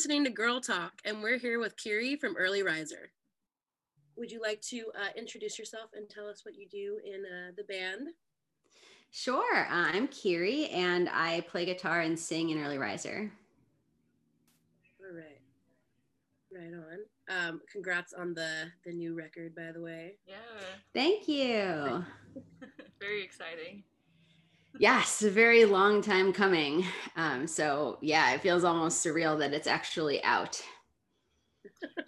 listening to Girl Talk, and we're here with Kiri from Early Riser. Would you like to uh, introduce yourself and tell us what you do in uh, the band? Sure. I'm Kiri, and I play guitar and sing in Early Riser. All right. Right on. Um, congrats on the the new record, by the way. Yeah. Thank you. Very exciting. Yes, a very long time coming. Um, so yeah, it feels almost surreal that it's actually out.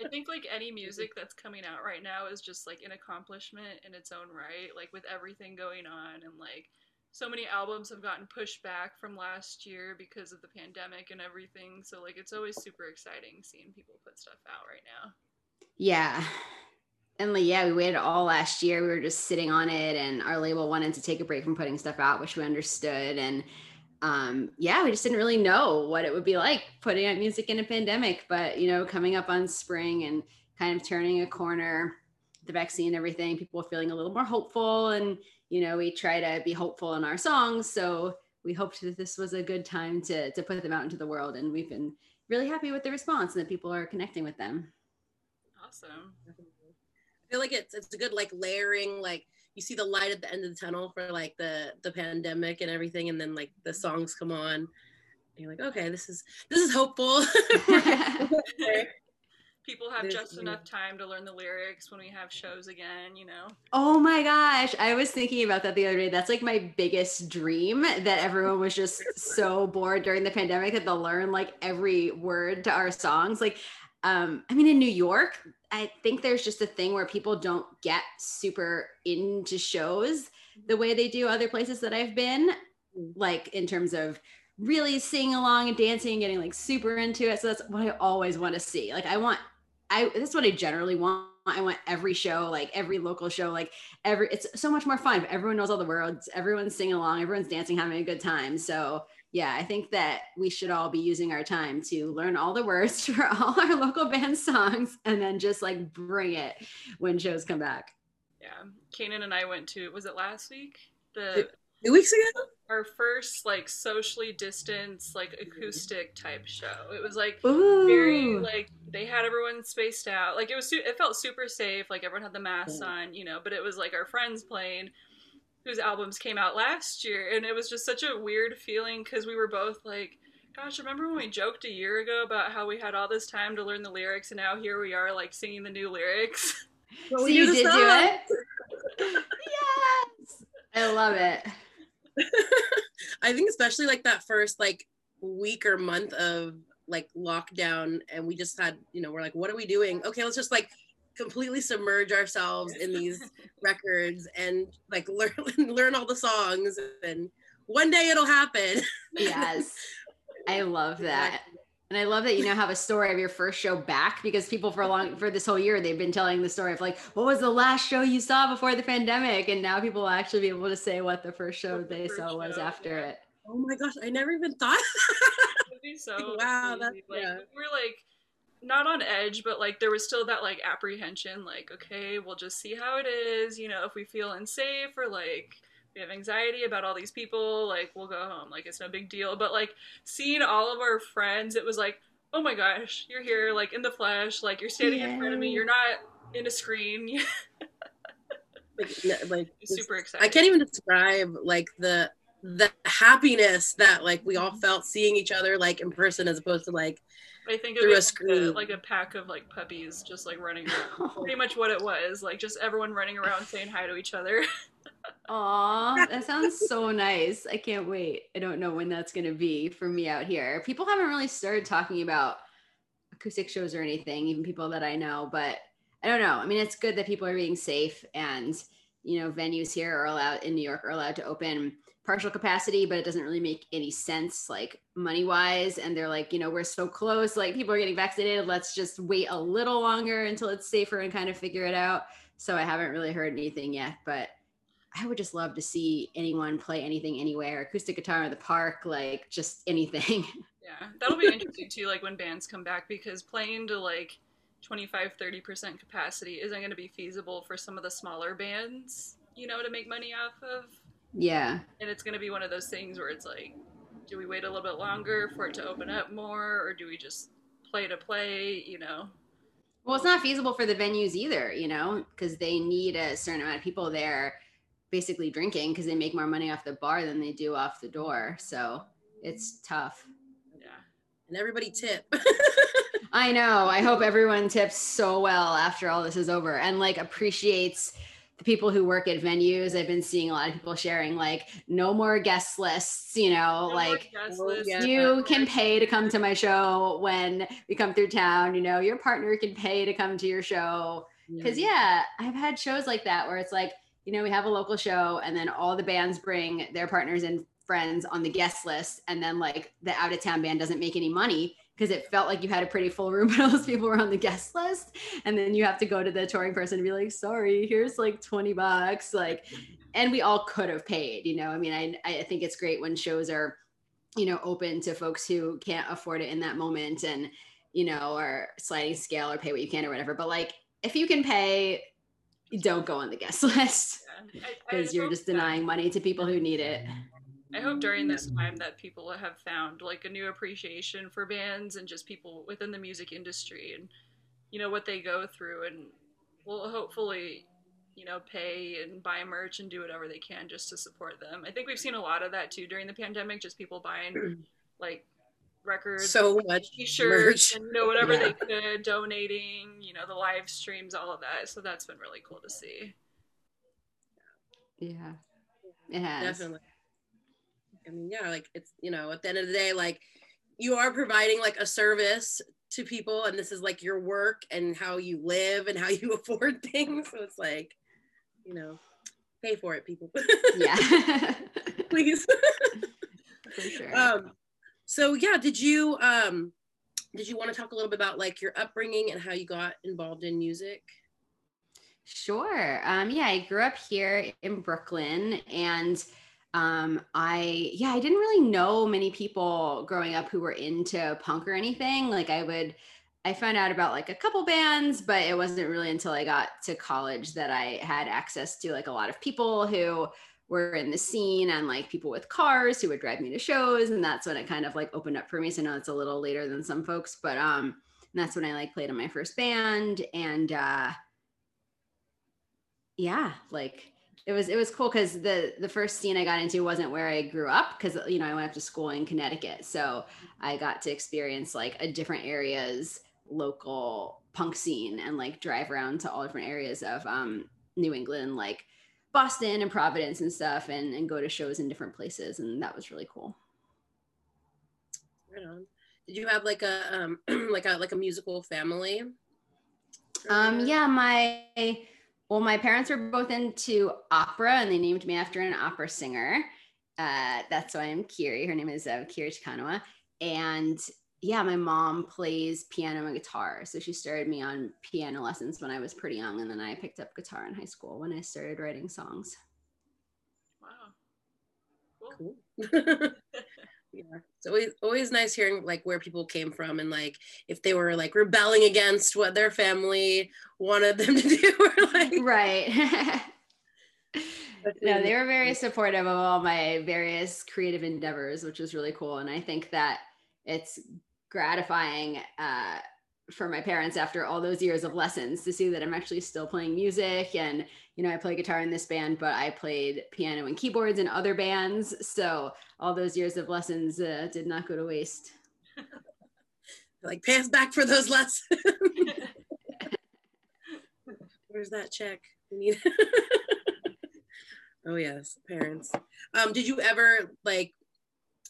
I think like any music that's coming out right now is just like an accomplishment in its own right. Like with everything going on and like so many albums have gotten pushed back from last year because of the pandemic and everything. So like it's always super exciting seeing people put stuff out right now. Yeah. And like, yeah, we waited all last year. We were just sitting on it and our label wanted to take a break from putting stuff out, which we understood. And um, yeah, we just didn't really know what it would be like putting out music in a pandemic, but you know, coming up on spring and kind of turning a corner, the vaccine and everything, people feeling a little more hopeful and you know, we try to be hopeful in our songs. So we hoped that this was a good time to to put them out into the world, and we've been really happy with the response and that people are connecting with them. Awesome. I feel like it's it's a good like layering, like you see the light at the end of the tunnel for like the the pandemic and everything, and then like the songs come on. And you're like, okay, this is this is hopeful. People have There's- just enough time to learn the lyrics when we have shows again, you know. Oh my gosh. I was thinking about that the other day. That's like my biggest dream that everyone was just so bored during the pandemic that they'll learn like every word to our songs. Like, um, I mean, in New York, I think there's just a thing where people don't get super into shows the way they do other places that I've been, like in terms of really singing along and dancing and getting like super into it. So that's what I always want to see. Like, I want, I, that's what I generally want. I want every show, like every local show, like every, it's so much more fun. Everyone knows all the words, everyone's singing along, everyone's dancing, having a good time. So yeah, I think that we should all be using our time to learn all the words for all our local band songs and then just like bring it when shows come back. Yeah. Kanan and I went to was it last week? The Two weeks ago. our first like socially distanced like acoustic type show. It was like Ooh. very like they had everyone spaced out. Like it was su- it felt super safe. Like everyone had the masks on, you know. But it was like our friends playing, whose albums came out last year, and it was just such a weird feeling because we were both like. Gosh, remember when we joked a year ago about how we had all this time to learn the lyrics, and now here we are, like singing the new lyrics. But so you the did do it? yes. I love it. I think especially like that first like week or month of like lockdown and we just had, you know, we're like, what are we doing? Okay, let's just like completely submerge ourselves in these records and like learn learn all the songs and one day it'll happen. Yes. I love that. And I love that you now have a story of your first show back because people for a long for this whole year they've been telling the story of like what was the last show you saw before the pandemic and now people will actually be able to say what the first show the they first saw was after yeah. it. Oh my gosh, I never even thought. It'd so Wow, that's- like yeah. we're like not on edge, but like there was still that like apprehension, like, okay, we'll just see how it is, you know, if we feel unsafe or like we have anxiety about all these people, like we'll go home. Like it's no big deal. But like seeing all of our friends, it was like, oh my gosh, you're here, like in the flesh, like you're standing in front of me, you're not in a screen. like, like Super excited. I can't even describe like the the happiness that like we all felt seeing each other like in person as opposed to like I think of through it like a, like a pack of like puppies just like running around. Pretty much what it was. Like just everyone running around saying hi to each other. Aw, that sounds so nice. I can't wait. I don't know when that's going to be for me out here. People haven't really started talking about acoustic shows or anything, even people that I know, but I don't know. I mean, it's good that people are being safe and, you know, venues here are allowed in New York are allowed to open partial capacity, but it doesn't really make any sense, like money wise. And they're like, you know, we're so close, like people are getting vaccinated. Let's just wait a little longer until it's safer and kind of figure it out. So I haven't really heard anything yet, but I would just love to see anyone play anything anywhere, acoustic guitar in the park, like just anything. Yeah, that'll be interesting too, like when bands come back, because playing to like 25, 30% capacity isn't going to be feasible for some of the smaller bands, you know, to make money off of. Yeah. And it's going to be one of those things where it's like, do we wait a little bit longer for it to open up more, or do we just play to play, you know. Well, it's not feasible for the venues either, you know, because they need a certain amount of people there basically drinking because they make more money off the bar than they do off the door. So it's tough. Yeah. And everybody tip. I know. I hope everyone tips so well after all this is over and like appreciates the people who work at venues. I've been seeing a lot of people sharing like no more guest lists, you know, No like guest Oh, lists, yeah. you can pay to come to my show when we come through town, you know, your partner can pay to come to your show. Cause yeah, I've had shows like that where it's like, you know, we have a local show and then all the bands bring their partners and friends on the guest list. And then like the out of town band doesn't make any money because it felt like you had a pretty full room, but all those people were on the guest list. And then you have to go to the touring person and be like, sorry, here's like 20 bucks. Like, and we all could have paid, you know, I mean, I, I think it's great when shows are, you know, open to folks who can't afford it in that moment and, you know, or sliding scale or pay what you can or whatever. But like, if you can pay, don't go on the guest list Yeah. Because you're hope just denying money to people who need it. I hope during this time that people have found like a new appreciation for bands and just people within the music industry and you know what they go through and will hopefully you know pay and buy merch and do whatever they can just to support them. I think we've seen a lot of that too during the pandemic just people buying like records so much t-shirts merch. and you know whatever Yeah. they could donating you know the live streams all of that so that's been really cool to see Yeah, it has. Definitely. I mean, yeah, like it's you know, at the end of the day, like you are providing like a service to people, and this is like your work and how you live and how you afford things. So it's like, you know, pay for it, people, Yeah, please. for sure. um, so yeah, did you um, did you want to talk a little bit about like your upbringing and how you got involved in music? Sure. Um, yeah, I grew up here in Brooklyn and um, I, yeah, I didn't really know many people growing up who were into punk or anything. Like I would, I found out about like a couple bands, but it wasn't really until I got to college that I had access to like a lot of people who were in the scene and like people with cars who would drive me to shows. And that's when it kind of like opened up for me. So I know it's a little later than some folks, but um, that's when I like played in my first band and uh yeah like it was it was cool because the the first scene i got into wasn't where i grew up because you know i went up to school in connecticut so i got to experience like a different areas local punk scene and like drive around to all different areas of um new england like boston and providence and stuff and and go to shows in different places and that was really cool Right on. Did you have like a um, like a like a musical family? Um, yeah, my well, my parents were both into opera, and they named me after an opera singer. Uh, that's why I'm Kiri. Her name is uh, Kiri Te Kanawa, and yeah, my mom plays piano and guitar, so she started me on piano lessons when I was pretty young, and then I picked up guitar in high school when I started writing songs. wow cool cool. yeah, it's always always nice hearing like where people came from and like if they were like rebelling against what their family wanted them to do or like. right. no, they were very supportive of all my various creative endeavors, which was really cool. And I think that it's gratifying uh, for my parents after all those years of lessons to see that I'm actually still playing music. And, you know, I play guitar in this band, but I played piano and keyboards in other bands. So all those years of lessons uh, did not go to waste. like pay us back for those lessons. Where's that check? We need. oh yes, parents. Um, did you ever like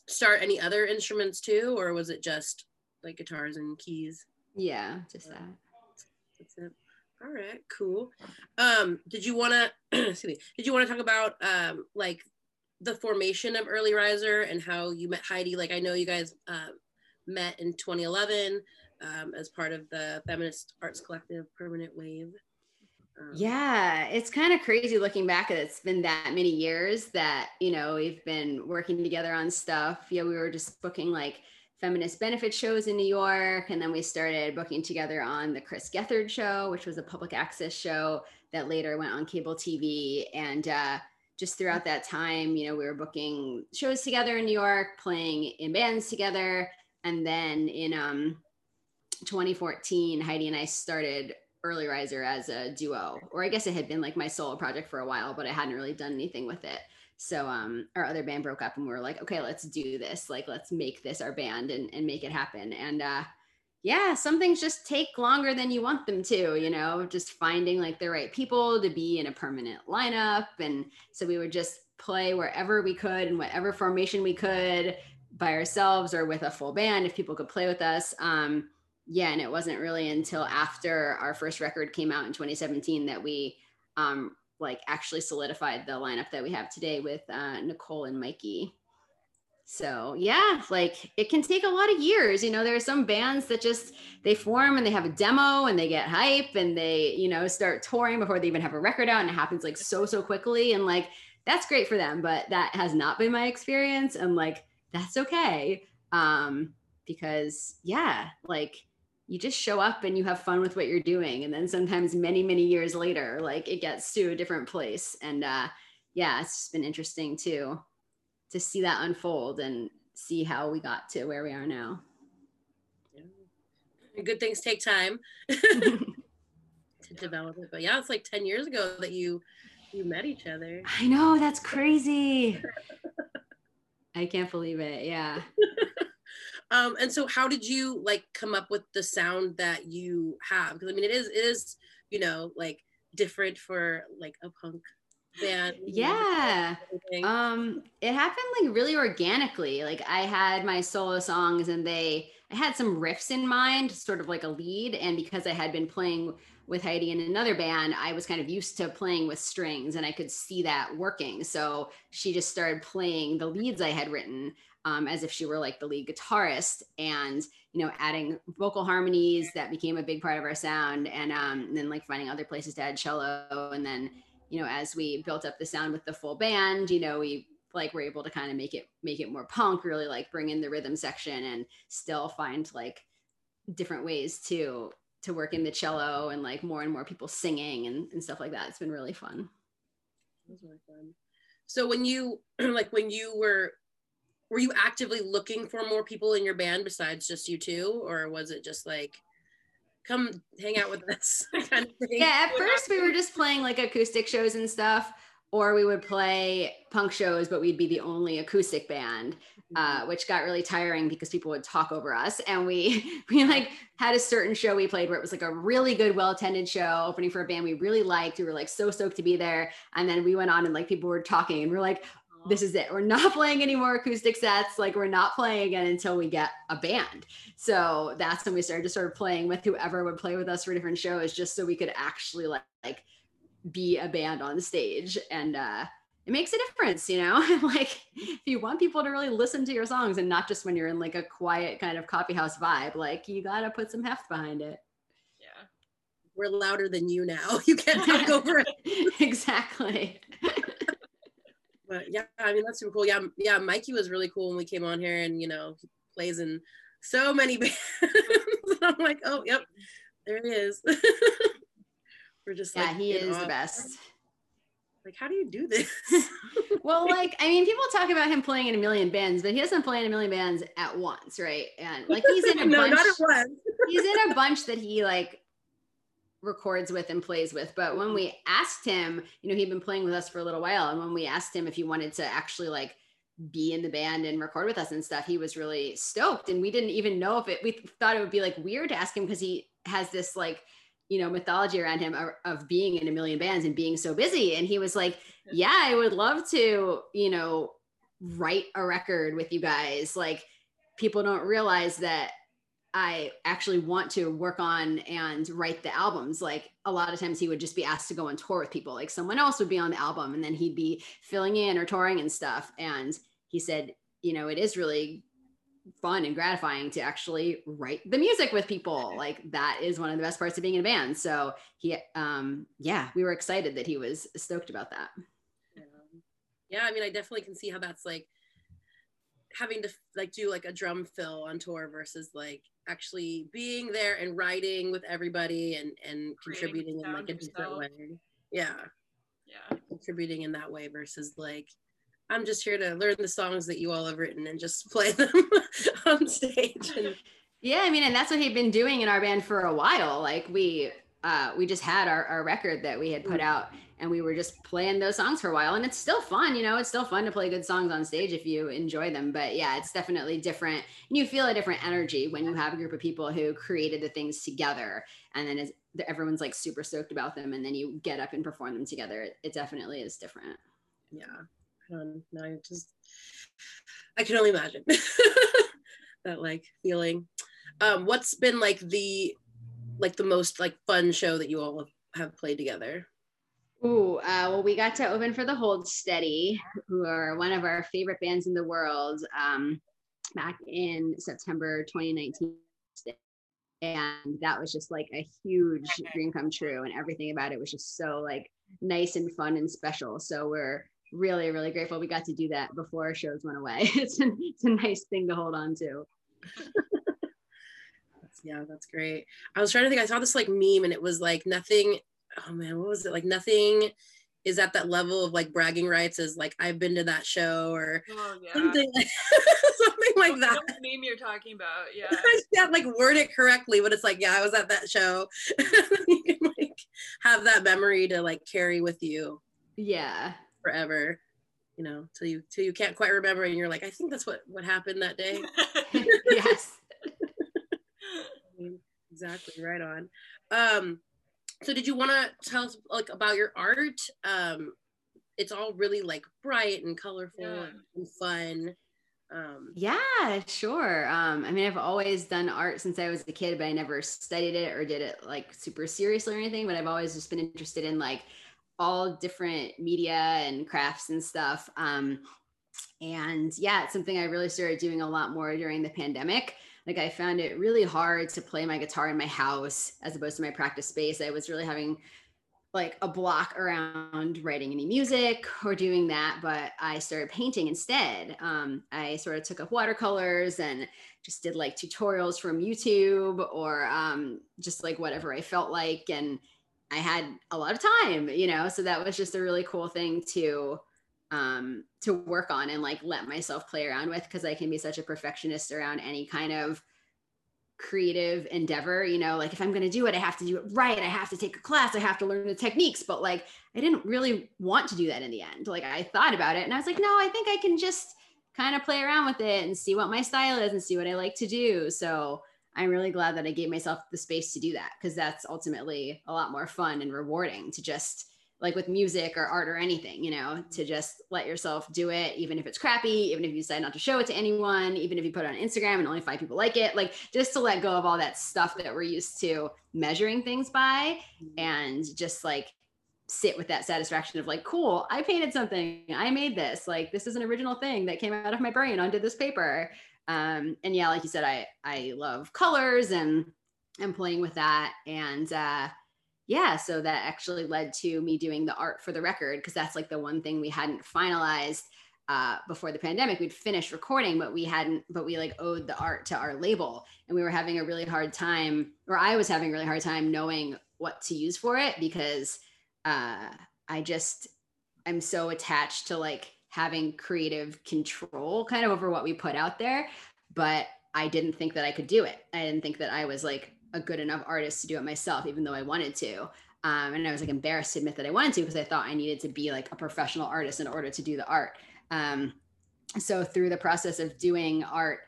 start any other instruments too, or was it just like guitars and keys? Yeah, just that. That's it. All right, cool. Um, did you want to excuse me? Did you want to talk about um, like the formation of Early Riser and how you met Heidi? Like, I know you guys uh, met in 2011 um, as part of the Feminist Arts Collective Permanent Wave. Um, Yeah, it's kind of crazy looking back at it. It's been that many years that, you know, we've been working together on stuff. Yeah, we were just booking like feminist benefit shows in New York. And then we started booking together on the Chris Gethard show, which was a public access show that later went on cable TV. And uh, just throughout that time, you know, we were booking shows together in New York, playing in bands together. And then in um, 2014, Heidi and I started Early Riser as a duo, or I guess it had been like my solo project for a while, but I hadn't really done anything with it. So um, our other band broke up and we were like, okay, let's do this. Like, let's make this our band and, and make it happen. And uh, yeah, some things just take longer than you want them to, you know, just finding like the right people to be in a permanent lineup. And so we would just play wherever we could in whatever formation we could by ourselves or with a full band if people could play with us. Um, yeah, and it wasn't really until after our first record came out in 2017 that we um, like actually solidified the lineup that we have today with uh, Nicole and Mikey. So yeah, like it can take a lot of years. You know, there are some bands that just they form and they have a demo and they get hype and they, you know, start touring before they even have a record out and it happens like so so quickly and like that's great for them, but that has not been my experience and like that's okay. Um because yeah, like you just show up and you have fun with what you're doing. And then sometimes many many years later like it gets to a different place. And uh yeah it's just been interesting too to see that unfold and see how we got to where we are now. Yeah. good things take time to develop it. But yeah it's like 10 years ago that you you met each other. I know that's crazy. I can't believe it. Yeah um, and so how did you like come up with the sound that you have? Because I mean it is it is, you know, like different for like a punk band. Yeah. Um it happened like really organically. Like I had my solo songs and they I had some riffs in mind, sort of like a lead. And because I had been playing with Heidi in another band, I was kind of used to playing with strings and I could see that working. So she just started playing the leads I had written um, as if she were like the lead guitarist and you know adding vocal harmonies that became a big part of our sound and, um, and then like finding other places to add cello. And then you know as we built up the sound with the full band you know we like were able to kind of make it make it more punk really like bring in the rhythm section and still find like different ways to to work in the cello and like more and more people singing and, and stuff like that. It's been really fun. Really fun. So when you like when you were were you actively looking for more people in your band besides just you two or was it just like come hang out with us kind of yeah at first we were just playing like acoustic shows and stuff or we would play punk shows but we'd be the only acoustic band uh, mm-hmm. which got really tiring because people would talk over us and we we like had a certain show we played where it was like a really good well attended show opening for a band we really liked we were like so stoked to be there and then we went on and like people were talking and we are like this is it. We're not playing any more acoustic sets. Like we're not playing again until we get a band. So that's when we started to start playing with whoever would play with us for different shows, just so we could actually like, like be a band on stage. And uh, it makes a difference, you know. like if you want people to really listen to your songs and not just when you're in like a quiet kind of coffee house vibe, like you gotta put some heft behind it. Yeah, we're louder than you now. You can't talk over it. exactly but yeah, I mean that's super cool. Yeah, yeah, Mikey was really cool when we came on here, and you know, he plays in so many bands. I'm like, oh, yep, there he is. We're just yeah, like, he is the best. Like, how do you do this? well, like, I mean, people talk about him playing in a million bands, but he doesn't play in a million bands at once, right? And like, he's in a no, bunch. Not at once. he's in a bunch that he like records with and plays with. But when mm-hmm. we asked him, you know, he'd been playing with us for a little while. And when we asked him if he wanted to actually like be in the band and record with us and stuff, he was really stoked. And we didn't even know if it, we thought it would be like weird to ask him because he has this like, you know, mythology around him of, of being in a million bands and being so busy. And he was like, yeah, I would love to, you know, write a record with you guys. Like people don't realize that I actually want to work on and write the albums. Like a lot of times he would just be asked to go on tour with people. Like someone else would be on the album and then he'd be filling in or touring and stuff. And he said, you know, it is really fun and gratifying to actually write the music with people. Like that is one of the best parts of being in a band. So he, um, yeah, we were excited that he was stoked about that. Yeah. yeah I mean, I definitely can see how that's like having to like do like a drum fill on tour versus like actually being there and writing with everybody and and contributing in like a different way. Yeah. Yeah. Contributing in that way versus like i'm just here to learn the songs that you all have written and just play them on stage and Yeah, I mean, and that's what he'd been doing in our band for a while. Like we uh we just had our, our record that we had put out and we were just playing those songs for a while. And it's still fun you know it's still fun to play good songs on stage if you enjoy them. But yeah it's definitely different and you feel a different energy when you have a group of people who created the things together. And then everyone's like super stoked about them and then you get up and perform them together. It, it definitely is different. Yeah. Um, no, I just I can only imagine that like feeling. Um, what's been like the like the most like fun show that you all have played together? Ooh, uh, well, we got to open for the Hold Steady, who are one of our favorite bands in the world, um, back in September 2019. And that was just like a huge dream come true, and everything about it was just so like nice and fun and special. So we're really, really grateful we got to do that before our shows went away. it's a, it's a nice thing to hold on to. yeah, that's great. I was trying to think, I saw this like meme and it was like nothing oh man, what was it? Like nothing is at that level of like bragging rights as like I've been to that show or oh, yeah. something like something like that. What meme you're talking about? Yeah. I can't like word it correctly, but it's like, yeah, I was at that show. you can like have that memory to like carry with you. Yeah. Forever. You know, till you till you can't quite remember and you're like, I think that's what what happened that day. yes. exactly, right on. Um so did you want to tell us like about your art? Um it's all really like bright and colorful yeah. and fun. Um yeah sure. Um i mean i've always done art since i was a kid but i never studied it or did it like super seriously or anything but i've always just been interested in like all different media and crafts and stuff. Um and yeah it's something i really started doing a lot more during the pandemic like I found it really hard to play my guitar in my house as opposed to my practice space. I was really having like a block around writing any music or doing that, but I started painting instead. Um, I sort of took up watercolors and just did like tutorials from YouTube or um, just like whatever I felt like. And I had a lot of time, you know, so that was just a really cool thing to um, to work on and like let myself play around with because I can be such a perfectionist around any kind of creative endeavor. You know, like if I'm going to do it, I have to do it right. I have to take a class. I have to learn the techniques. But like, I didn't really want to do that in the end. Like, I thought about it and I was like, no, I think I can just kind of play around with it and see what my style is and see what I like to do. So, I'm really glad that I gave myself the space to do that because that's ultimately a lot more fun and rewarding to just like with music or art or anything, you know, to just let yourself do it, even if it's crappy, even if you decide not to show it to anyone, even if you put it on Instagram and only five people like it, like just to let go of all that stuff that we're used to measuring things by mm-hmm. and just like sit with that satisfaction of like, cool, I painted something, I made this, like this is an original thing that came out of my brain onto this paper. Um, and yeah, like you said, I I love colors and and playing with that. And uh yeah, so that actually led to me doing the art for the record because that's like the one thing we hadn't finalized uh, before the pandemic. We'd finished recording, but we hadn't, but we like owed the art to our label. And we were having a really hard time, or I was having a really hard time knowing what to use for it because uh, I just, I'm so attached to like having creative control kind of over what we put out there. But I didn't think that I could do it. I didn't think that I was like a good enough artist to do it myself, even though I wanted to. Um, and I was like embarrassed to admit that I wanted to because I thought I needed to be like a professional artist in order to do the art. Um, so through the process of doing art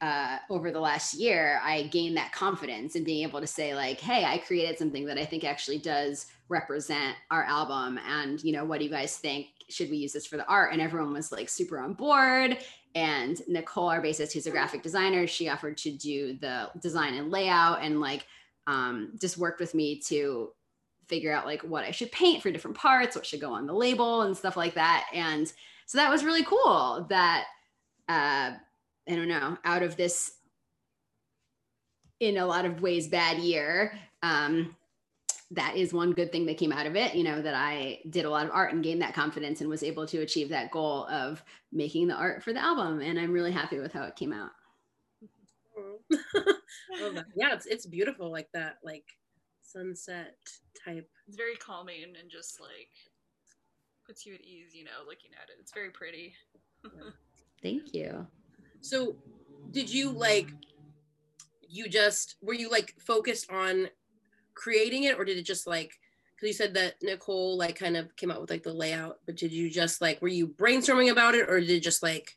uh, over the last year, I gained that confidence in being able to say like, "Hey, I created something that I think actually does represent our album." And you know, what do you guys think? Should we use this for the art? And everyone was like super on board. And Nicole, our bassist, who's a graphic designer, she offered to do the design and layout and like um, just worked with me to figure out like what I should paint for different parts, what should go on the label and stuff like that. And so that was really cool that uh, I don't know, out of this in a lot of ways bad year, um, that is one good thing that came out of it you know that i did a lot of art and gained that confidence and was able to achieve that goal of making the art for the album and i'm really happy with how it came out. Yeah it's, it's beautiful like that like sunset type. It's very calming and just like puts you at ease you know looking at it. It's very pretty. Thank you. So did you like you just were you like focused on creating it or did it just like because you said that nicole like kind of came out with like the layout but did you just like were you brainstorming about it or did it just like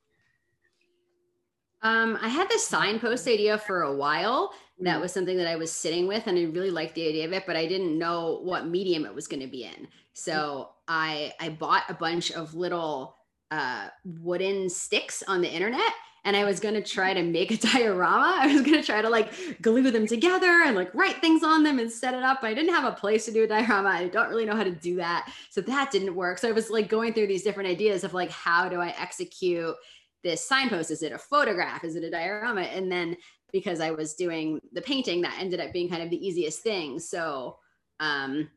um, I had this signpost idea for a while. That Mhm. was something that I was sitting with, and I really liked the idea of it, but I didn't know what medium it was going to be in. So I I bought a bunch of little uh, wooden sticks on the internet, and I was going to try to make a diorama. I was going to try to like glue them together and like write things on them and set it up. I didn't have a place to do a diorama. I don't really know how to do that, so that didn't work. So I was like going through these different ideas of like how do I execute this signpost is it a photograph is it a diorama and then because i was doing the painting that ended up being kind of the easiest thing so um,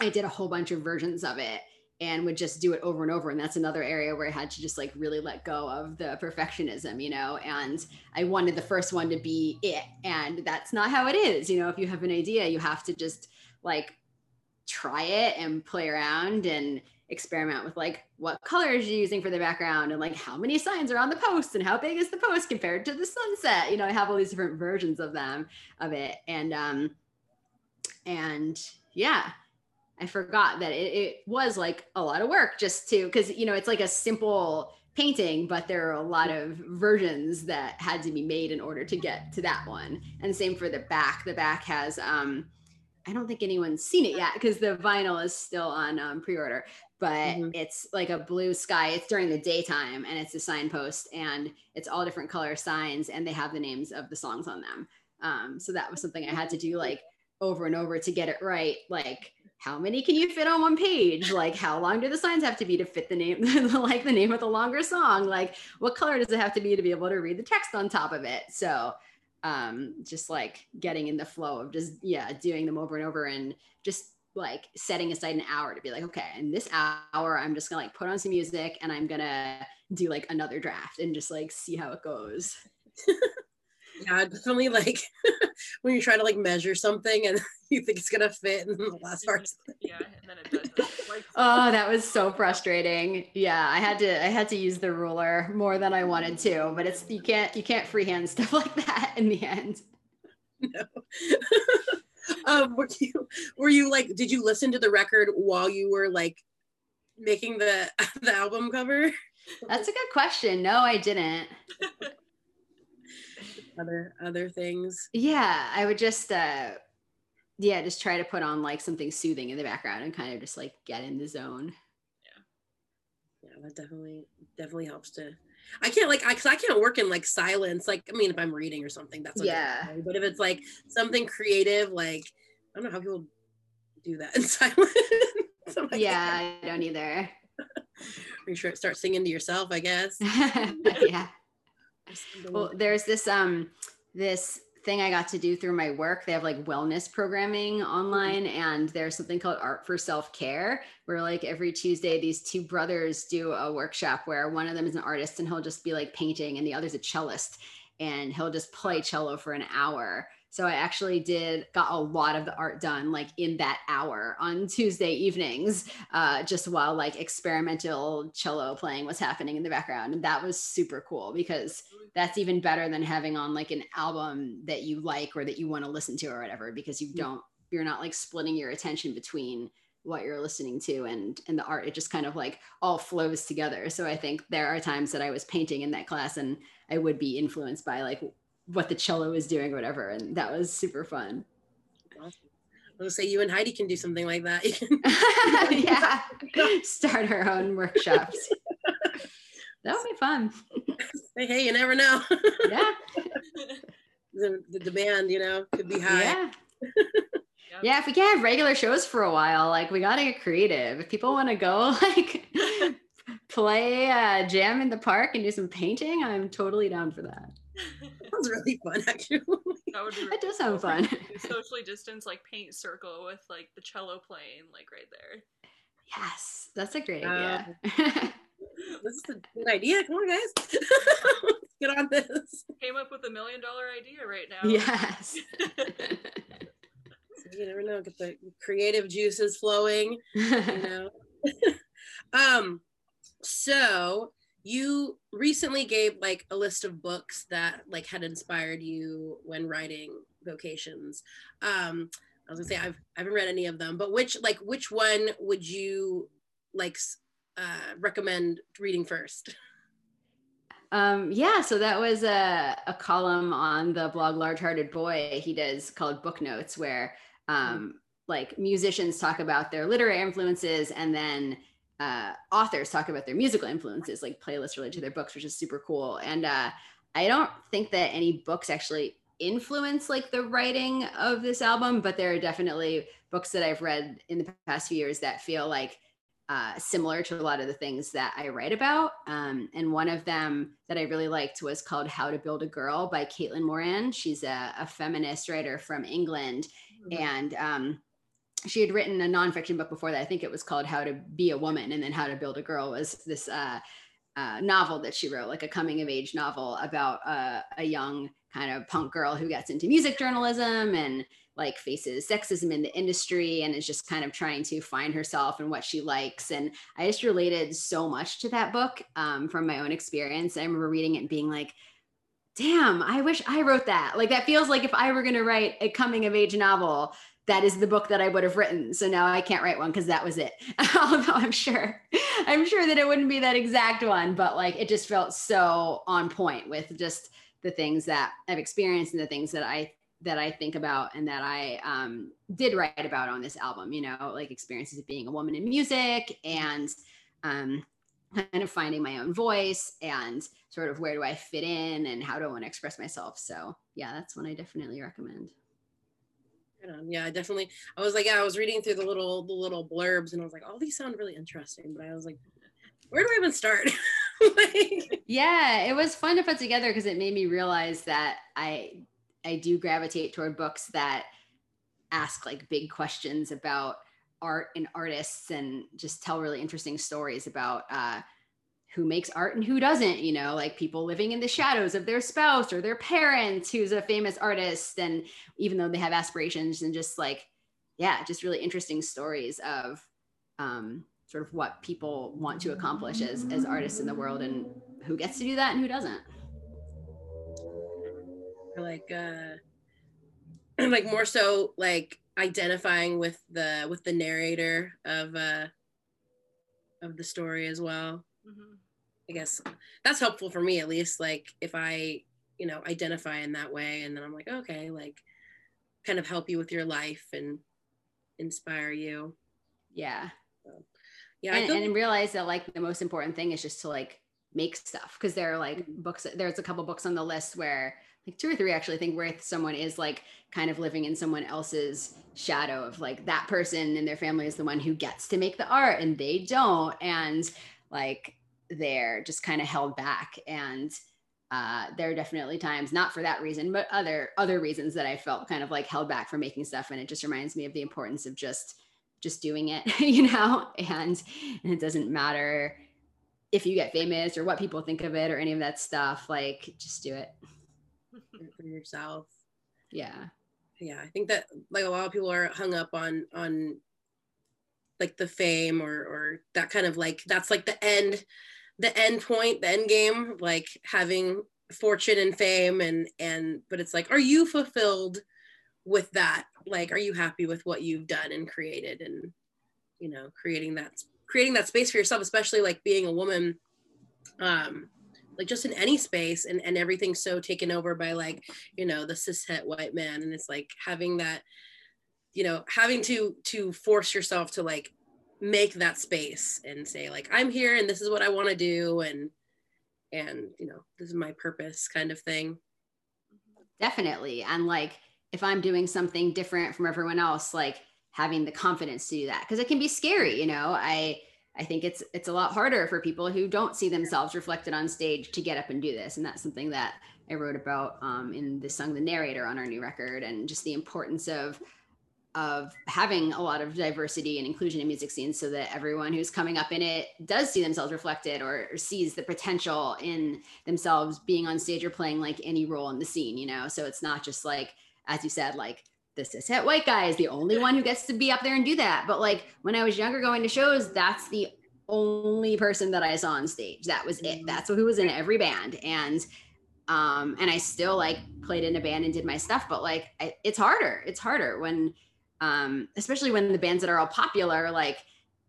i did a whole bunch of versions of it and would just do it over and over and that's another area where i had to just like really let go of the perfectionism you know and i wanted the first one to be it and that's not how it is you know if you have an idea you have to just like try it and play around and experiment with like what colors you're using for the background and like how many signs are on the post and how big is the post compared to the sunset you know i have all these different versions of them of it and um and yeah i forgot that it, it was like a lot of work just to because you know it's like a simple painting but there are a lot of versions that had to be made in order to get to that one and same for the back the back has um I don't think anyone's seen it yet because the vinyl is still on um, pre-order, but Mhm. it's like a blue sky. It's during the daytime and it's a signpost and it's all different color signs and they have the names of the songs on them. Um, so that was something I had to do like over and over to get it right. Like how many can you fit on one page? Like how long do the signs have to be to fit the name, like the name of the longer song? Like what color does it have to be to be able to read the text on top of it? So um just like getting in the flow of just yeah doing them over and over and just like setting aside an hour to be like okay in this hour i'm just gonna like put on some music and i'm gonna do like another draft and just like see how it goes yeah definitely like when you try to like measure something and you think it's gonna fit in the last part. Yeah, and then it doesn't. Like, oh that was so frustrating. Yeah i had to i had to use the ruler more than i wanted to but it's you can't you can't freehand stuff like that in the end. No. Um were you were you like did you listen to the record while you were like making the the album cover? That's a good question. No i didn't other other things. Yeah i would just uh yeah just try to put on like something soothing in the background and kind of just like get in the zone. Yeah. Yeah, that definitely definitely helps to i can't like i, cause I can't work in like silence like i mean if i'm reading or something that's okay. Yeah. but if it's like something creative like i don't know how people do that in silence. So, yeah i don't either. You sure start singing to yourself i guess. Yeah well there's this um this thing i got to do through my work. They have like wellness programming online and there's something called art for self-care where like every tuesday these two brothers do a workshop where one of them is an artist and he'll just be like painting and the other's a cellist and he'll just play cello for an hour so i actually did got a lot of the art done like in that hour on tuesday evenings uh, just while like experimental cello playing was happening in the background. And that was super cool because that's even better than having on like an album that you like or that you want to listen to or whatever because you don't you're not like splitting your attention between what you're listening to and and the art. It just kind of like all flows together. So i think there are times that i was painting in that class and i would be influenced by like what the cello is doing or whatever and that was super fun Awesome. I was say you and Heidi can do something like that. You can- yeah start our own workshops that would be fun hey, hey, you never know. yeah the, the demand, you know, could be high. yeah yeah if we can't have regular shows for a while like we gotta get creative if people want to go like play uh jam in the park and do some painting i'm totally down for that That was really fun, actually. that would be that does sound fun socially distance like paint circle with like the cello playing like right there. yes that's a great Um, idea this is a good idea. Come on, guys. Get on this. Came up with a million dollar idea right now. yes You never know. Get the creative juices flowing. You know. um. So you recently gave like a list of books that like had inspired you when writing vocations. Um, I was gonna say I've I haven't read any of them, but which like which one would you like uh, recommend reading first? Um, yeah, so that was a, a column on the blog Largehearted Boy he does called Book Notes, where um, like musicians talk about their literary influences and then uh, authors talk about their musical influences, like playlists related to their books, which is super cool. And uh, I don't think that any books actually influence like the writing of this album, but there are definitely books that I've read in the past few years that feel like uh, similar to a lot of the things that I write about. Um, and one of them that I really liked was called How to Build a Girl by Caitlin Moran. She's a, a feminist writer from England. Mm-hmm. And um, she had written a nonfiction book before that. I think it was called How to Be a Woman. And then How to Build a Girl was this uh, uh, novel that she wrote, like a coming of age novel about uh, a young kind of punk girl who gets into music journalism and like faces sexism in the industry and is just kind of trying to find herself and what she likes. And I just related so much to that book um, from my own experience. I remember reading it and being like, damn, I wish I wrote that. Like that feels like if I were going to write a coming of age novel, that is the book that I would have written. So now I can't write one because that was it. Although I'm sure, I'm sure that it wouldn't be that exact one, but like it just felt so on point with just the things that I've experienced and the things that I that I think about and that I um, did write about on this album, you know, like experiences of being a woman in music and um, kind of finding my own voice and sort of where do I fit in and how do I want to express myself. So yeah, that's one I definitely recommend. Yeah, I definitely. I was like, yeah, I was reading through the little the little blurbs, and I was like, all oh, these sound really interesting. But I was like, where do I even start? like, yeah, it was fun to put together because it made me realize that I I do gravitate toward books that ask like big questions about art and artists and just tell really interesting stories about uh, who makes art and who doesn't, you know, like people living in the shadows of their spouse or their parents who's a famous artist. And even though they have aspirations and just like, yeah, just really interesting stories of um, sort of what people want to accomplish as, as artists in the world and who gets to do that and who doesn't like uh like more so like identifying with the with the narrator of uh of the story as well mm-hmm. I guess that's helpful for me at least like if i you know identify in that way and then i'm like okay like kind of help you with your life and inspire you. Yeah. So, yeah and, and realize that like the most important thing is just to like make stuff because there are like mm-hmm. books there's a couple books on the list where like two or three actually I think where someone is like kind of living in someone else's shadow of like that person and their family is the one who gets to make the art and they don't. And like they're just kind of held back and uh, there are definitely times not for that reason but other other reasons that i felt kind of like held back from making stuff and it just reminds me of the importance of just just doing it you know and, and it doesn't matter if you get famous or what people think of it or any of that stuff like just do it for yourself. Yeah. Yeah. I think that like a lot of people are hung up on on like the fame or or that kind of like that's like the end the end point, the end game, like having fortune and fame and and but it's like, are you fulfilled with that? Like, are you happy with what you've done and created and you know, creating that creating that space for yourself, especially like being a woman um like just in any space and, and everything's so taken over by like you know the cishet white man and it's like having that you know having to to force yourself to like make that space and say like i'm here and this is what i want to do and and you know this is my purpose kind of thing. Definitely. And like if i'm doing something different from everyone else like having the confidence to do that. Because it can be scary you know? I I think it's it's a lot harder for people who don't see themselves reflected on stage to get up and do this, and that's something that I wrote about um, in the song "The Narrator" on our new record, and just the importance of of having a lot of diversity and inclusion in music scenes, so that everyone who's coming up in it does see themselves reflected or, or sees the potential in themselves being on stage or playing like any role in the scene. You know, so it's not just like as you said, like the cishet white guy is the only one who gets to be up there and do that. But like when I was younger going to shows, that's the only person that I saw on stage. That was it. Mm-hmm. That's who was in every band. And um and I still like played in a band and did my stuff, but like I, it's harder. It's harder when um especially when the bands that are all popular like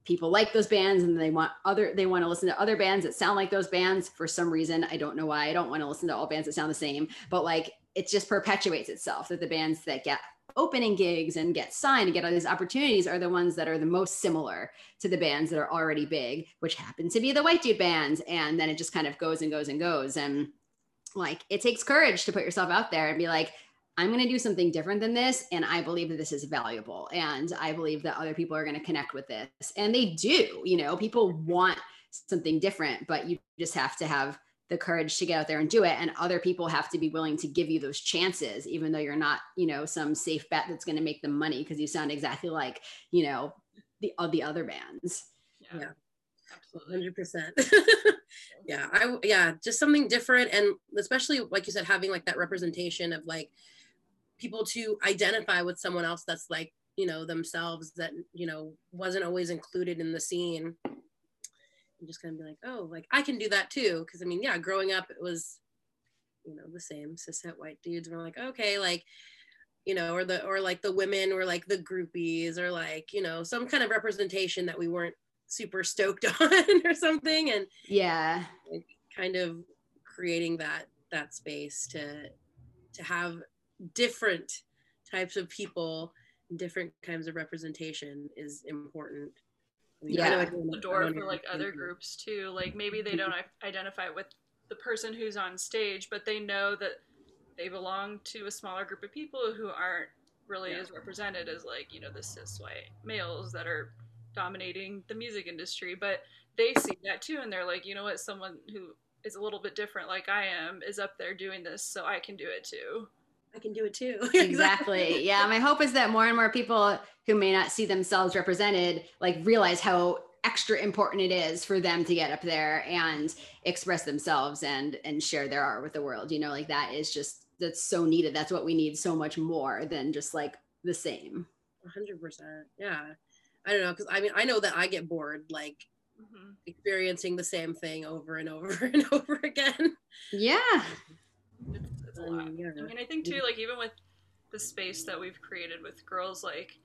people like those bands and they want other they want to listen to other bands that sound like those bands for some reason. I don't know why. I don't want to listen to all bands that sound the same, but like it just perpetuates itself that the bands that get opening gigs and get signed and get all these opportunities are the ones that are the most similar to the bands that are already big, which happen to be the white dude bands. And then it just kind of goes and goes and goes. And like it takes courage to put yourself out there and be like, I'm going to do something different than this. And I believe that this is valuable. And I believe that other people are going to connect with this. And they do, you know, people want something different, but you just have to have the courage to get out there and do it and other people have to be willing to give you those chances even though you're not you know some safe bet that's going to make them money because you sound exactly like you know the uh, the other bands yeah, yeah. absolutely 100% yeah i yeah just something different and especially like you said having like that representation of like people to identify with someone else that's like you know themselves that you know wasn't always included in the scene i'm just gonna be like, oh, like I can do that too. Cause I mean, yeah, growing up, it was, you know, the same cishet white dudes were like, okay, like, you know, or the, or like the women were like the groupies or like, you know, some kind of representation that we weren't super stoked on or something. And yeah, like, kind of creating that, that space to, to have different types of people, different kinds of representation is important. Yeah. The door for like other groups too. Like maybe they don't identify with the person who's on stage but they know that they belong to a smaller group of people who aren't really yeah. as represented as like you know the cis white males that are dominating the music industry. But they see that too and they're like you know what? Someone who is a little bit different like i am is up there doing this so i can do it too I can do it too. exactly. Yeah. My hope is that more and more people who may not see themselves represented like realize how extra important it is for them to get up there and express themselves and and share their art with the world. You know, like that is just that's so needed. That's what we need so much more than just like the same. 100%. Yeah. I don't know because I mean I know that I get bored like mm-hmm. experiencing the same thing over and over and over again. Yeah. It's, a lot. Yeah. I mean, I think too, like even with the space that we've created with girls, like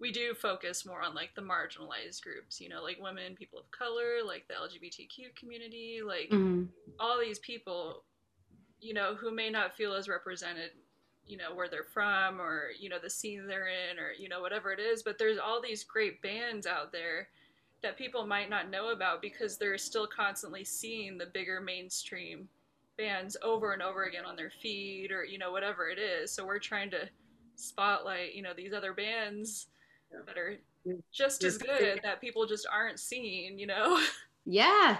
we do focus more on like the marginalized groups, you know, like women, people of color, like the LGBTQ community, like mm-hmm. all these people, you know, who may not feel as represented, you know, where they're from or, you know, the scene they're in or, you know, whatever it is. But there's all these great bands out there that people might not know about because they're still constantly seeing the bigger mainstream bands over and over again on their feed or you know whatever it is. So we're trying to spotlight you know these other bands that are just as good that people just aren't seeing you know? Yeah.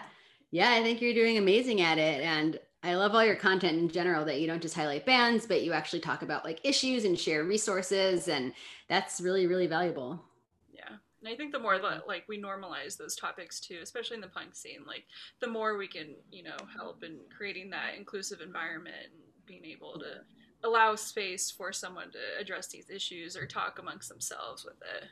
Yeah i think you're doing amazing at it. And i love all your content in general that you don't just highlight bands but you actually talk about like issues and share resources and that's really really valuable and I think the more that like we normalize those topics too, especially in the punk scene, like the more we can, you know, help in creating that inclusive environment and being able to allow space for someone to address these issues or talk amongst themselves with it.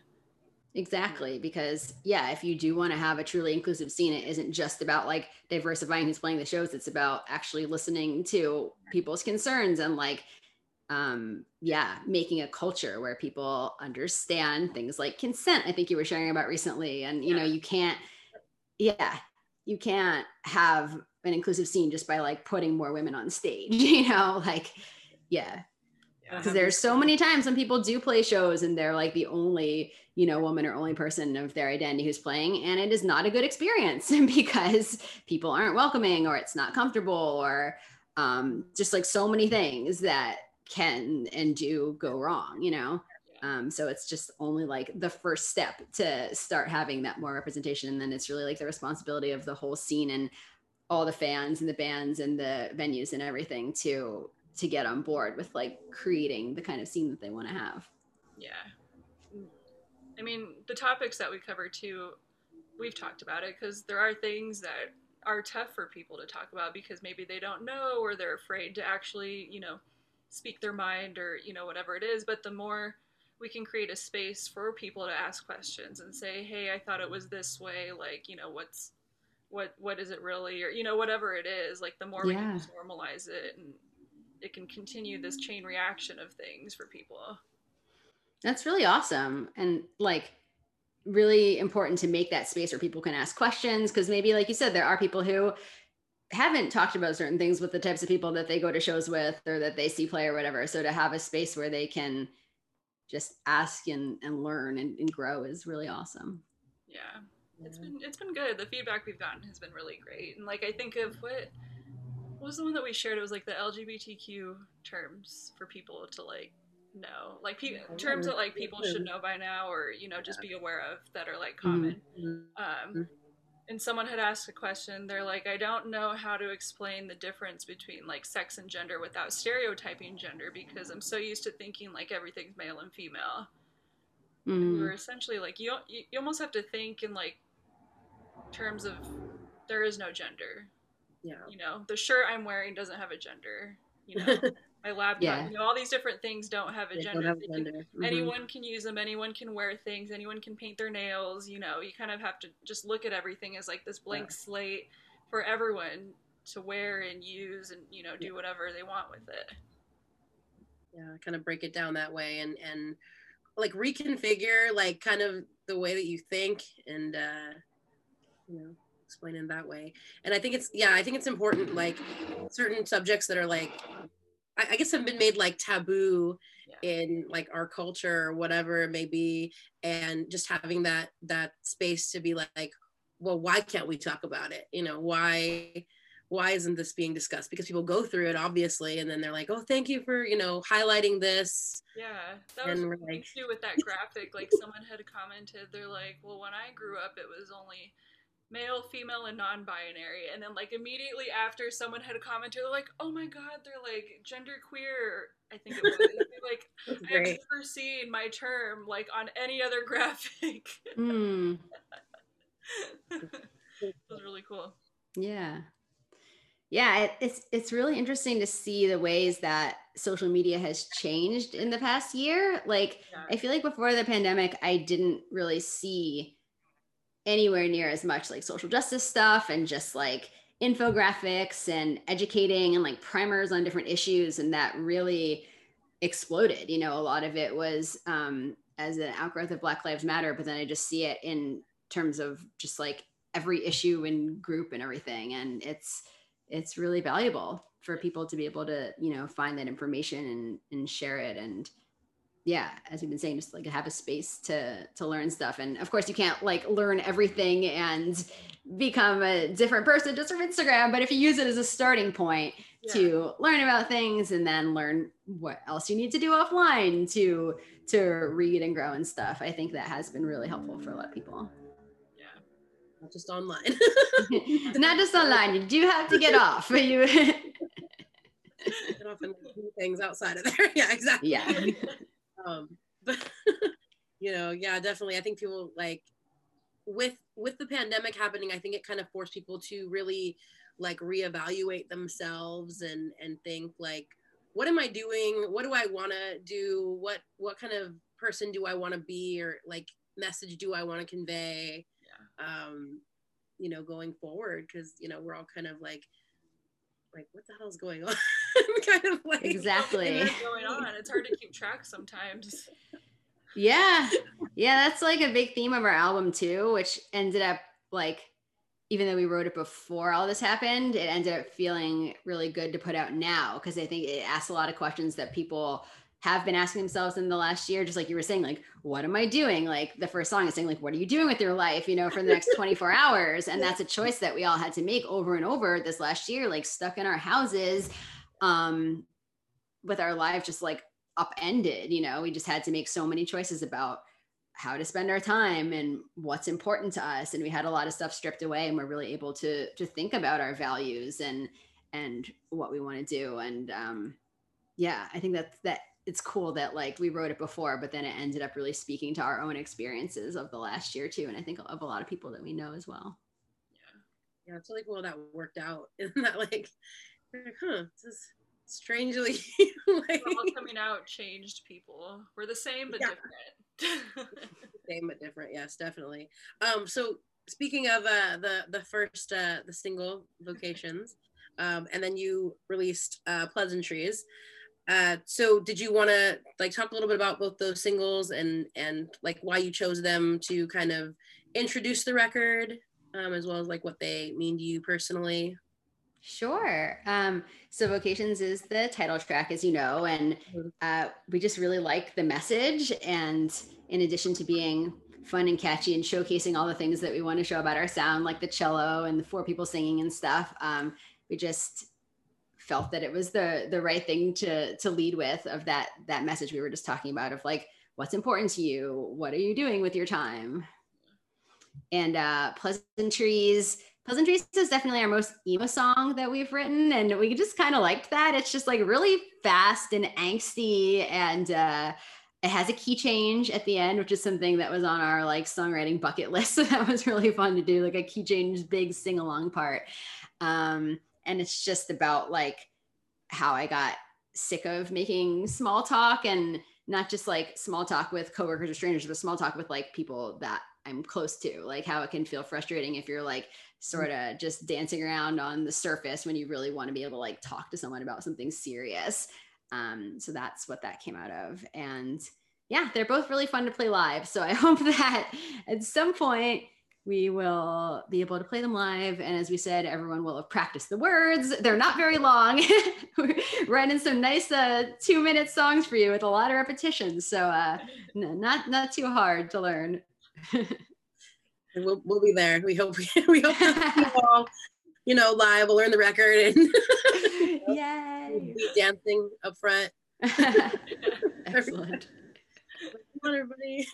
Exactly, because yeah, if you do want to have a truly inclusive scene, it isn't just about like diversifying who's playing the shows. It's about actually listening to people's concerns and like um, yeah, making a culture where people understand things like consent. I think you were sharing about recently, and you yeah. know, you can't, yeah, you can't have an inclusive scene just by like putting more women on stage. You know, like, yeah, because there's so many times when people do play shows and they're like the only you know woman or only person of their identity who's playing and it is not a good experience because people aren't welcoming or it's not comfortable or um, just like so many things that can and do go wrong, you know? Um, so it's just only like the first step to start having that more representation. And then it's really like the responsibility of the whole scene and all the fans and the bands and the venues and everything to to get on board with like creating the kind of scene that they want to have. Yeah. I mean, the topics that we cover too, we've talked about it because there are things that are tough for people to talk about because maybe they don't know or they're afraid to actually, you know, speak their mind or you know whatever it is but the more we can create a space for people to ask questions and say, "Hey, I thought it was this way." Like, you know, what's what what is it really, or you know, whatever it is. Like, the more we can normalize it, and it can continue this chain reaction of things for people. That's really awesome. And like really important to make that space where people can ask questions. Cause maybe, like you said, there are people who haven't talked about certain things with the types of people that they go to shows with or that they see play or whatever. So to have a space where they can just ask and, and learn and, and grow is really awesome. Yeah. It's been it's been good. The feedback we've gotten has been really great. And like I think of what what was the one that we shared? It was like the LGBTQ terms for people to like know, like pe- terms that like people should know by now, or you know just be aware of that are like common. Um, and someone had asked a question. They're like, I don't know how to explain the difference between like sex and gender without stereotyping gender because I'm so used to thinking like everything's male and female. Mm. we're essentially like you, you you almost have to think in like terms of there is no gender Yeah. you know the shirt i'm wearing doesn't have a gender you know my laptop Yeah. you know all these different things don't have a They gender, have They can- gender. Mhm. anyone can use them anyone can wear things anyone can paint their nails you know you kind of have to just look at everything as like this blank slate for everyone to wear and use and you know do whatever they want with it yeah kind of break it down that way and and like reconfigure like kind of the way that you think and uh you know explain in that way and i think it's yeah i think it's important like certain subjects that are like i, guess I guess have been made like taboo Yeah. in like our culture or whatever it may be and just having that that space to be like well why can't we talk about it you know why why isn't this being discussed because people go through it obviously and then they're like oh thank you for you know highlighting this Yeah, that was And we're like- too with that graphic. Like someone had commented, they're like, "Well, when I grew up, it was only male, female, and non-binary." And then like immediately after, someone had commented, they're like, "Oh my god, they're like genderqueer." I think it was like I've never seen my term like on any other graphic. Mm. it was really cool. Yeah. Yeah, it, it's it's really interesting to see the ways that social media has changed in the past year. Like Yeah. I feel like before the pandemic, I didn't really see anywhere near as much like social justice stuff and just like infographics and educating and like primers on different issues and that really exploded. You know a lot of it was um as an outgrowth of black lives matter but then i just see it in terms of just like every issue and group and everything and it's it's really valuable for people to be able to you know find that information and and share it and yeah as we've been saying just like have a space to to learn stuff. And of course you can't like learn everything and become a different person just from instagram but if you use it as a starting point Yeah. to learn about things and then learn what else you need to do offline to to read and grow and stuff i think that has been really helpful for a lot of people. Yeah. not just online. Not just online. You do have to get off. You Get off and do things outside of there. Yeah exactly. Yeah um but you know yeah definitely. I think people like with with the pandemic happening i think it kind of forced people to really like reevaluate themselves and and think like what am i doing? What do i want to do? What what kind of person do i want to be? Or like message do i want to convey um you know going forward because you know we're all kind of like like what the hell's going on kind of like exactly going on? It's hard to keep track sometimes. Yeah. Yeah, that's like a big theme of our album too, which ended up like even though we wrote it before all this happened, it ended up feeling really good to put out now because I think it asks a lot of questions that people have been asking themselves in the last year just like you were saying like what am i doing like the first song is saying like what are you doing with your life you know for the next 24 hours and that's a choice that we all had to make over and over this last year like stuck in our houses um with our life just like upended you know we just had to make so many choices about how to spend our time and what's important to us and we had a lot of stuff stripped away and we're really able to to think about our values and and what we want to do and um yeah i think that that it's cool that like we wrote it before but then it ended up really speaking to our own experiences of the last year too and i think of a lot of people that we know as well yeah, yeah, it's really cool that worked out. Isn't that like, like, huh, this is strangely like, all coming out changed people. We're the same but yeah. different. same but different. Yes, definitely. Um, so speaking of uh, the the first uh, the single vocations, um, and then you released uh, Pleasantries. Uh, so did you want to like talk a little bit about both those singles and and like why you chose them to kind of introduce the record, um, as well as like what they mean to you personally? Sure. Um, so Vocations is the title track, as you know, and mm-hmm. uh, we just really like the message. And in addition to being fun and catchy and showcasing all the things that we want to show about our sound, like the cello and the four people singing and stuff, um, we just felt that it was the the right thing to to lead with of that that message we were just talking about of like what's important to you, what are you doing with your time, and uh, pleasantries Pleasantries is definitely our most emo song that we've written, and we just kind of liked that. It's just like really fast and angsty, and uh, it has a key change at the end, which is something that was on our like songwriting bucket list. So that was really fun to do, like a key change, big sing along part. Um, and it's just about like how I got sick of making small talk and not just like small talk with coworkers or strangers, but small talk with like people that I'm close to, like how it can feel frustrating if you're like sort of just dancing around on the surface when you really want to be able to like talk to someone about something serious. Um, so that's what that came out of. And yeah, they're both really fun to play live. So I hope that at some point we will be able to play them live. And as we said, everyone will have practiced the words. They're not very long. We're writing some nice uh, two minute songs for you with a lot of repetitions. So uh, not, not too hard to learn. we'll, we'll be there. We hope we, we hope to all, you know, live. We'll learn the record and you know, Yay. be dancing up front. Excellent. Come on, everybody.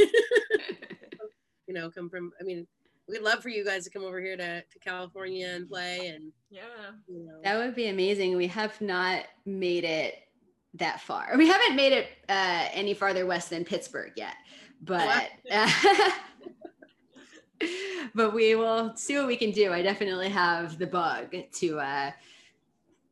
you know, come from. I mean, we'd love for you guys to come over here to, to California and play and yeah. You know. That would be amazing. We have not made it that far. We haven't made it uh, any farther west than Pittsburgh yet but uh, but we will see what we can do. I definitely have the bug to uh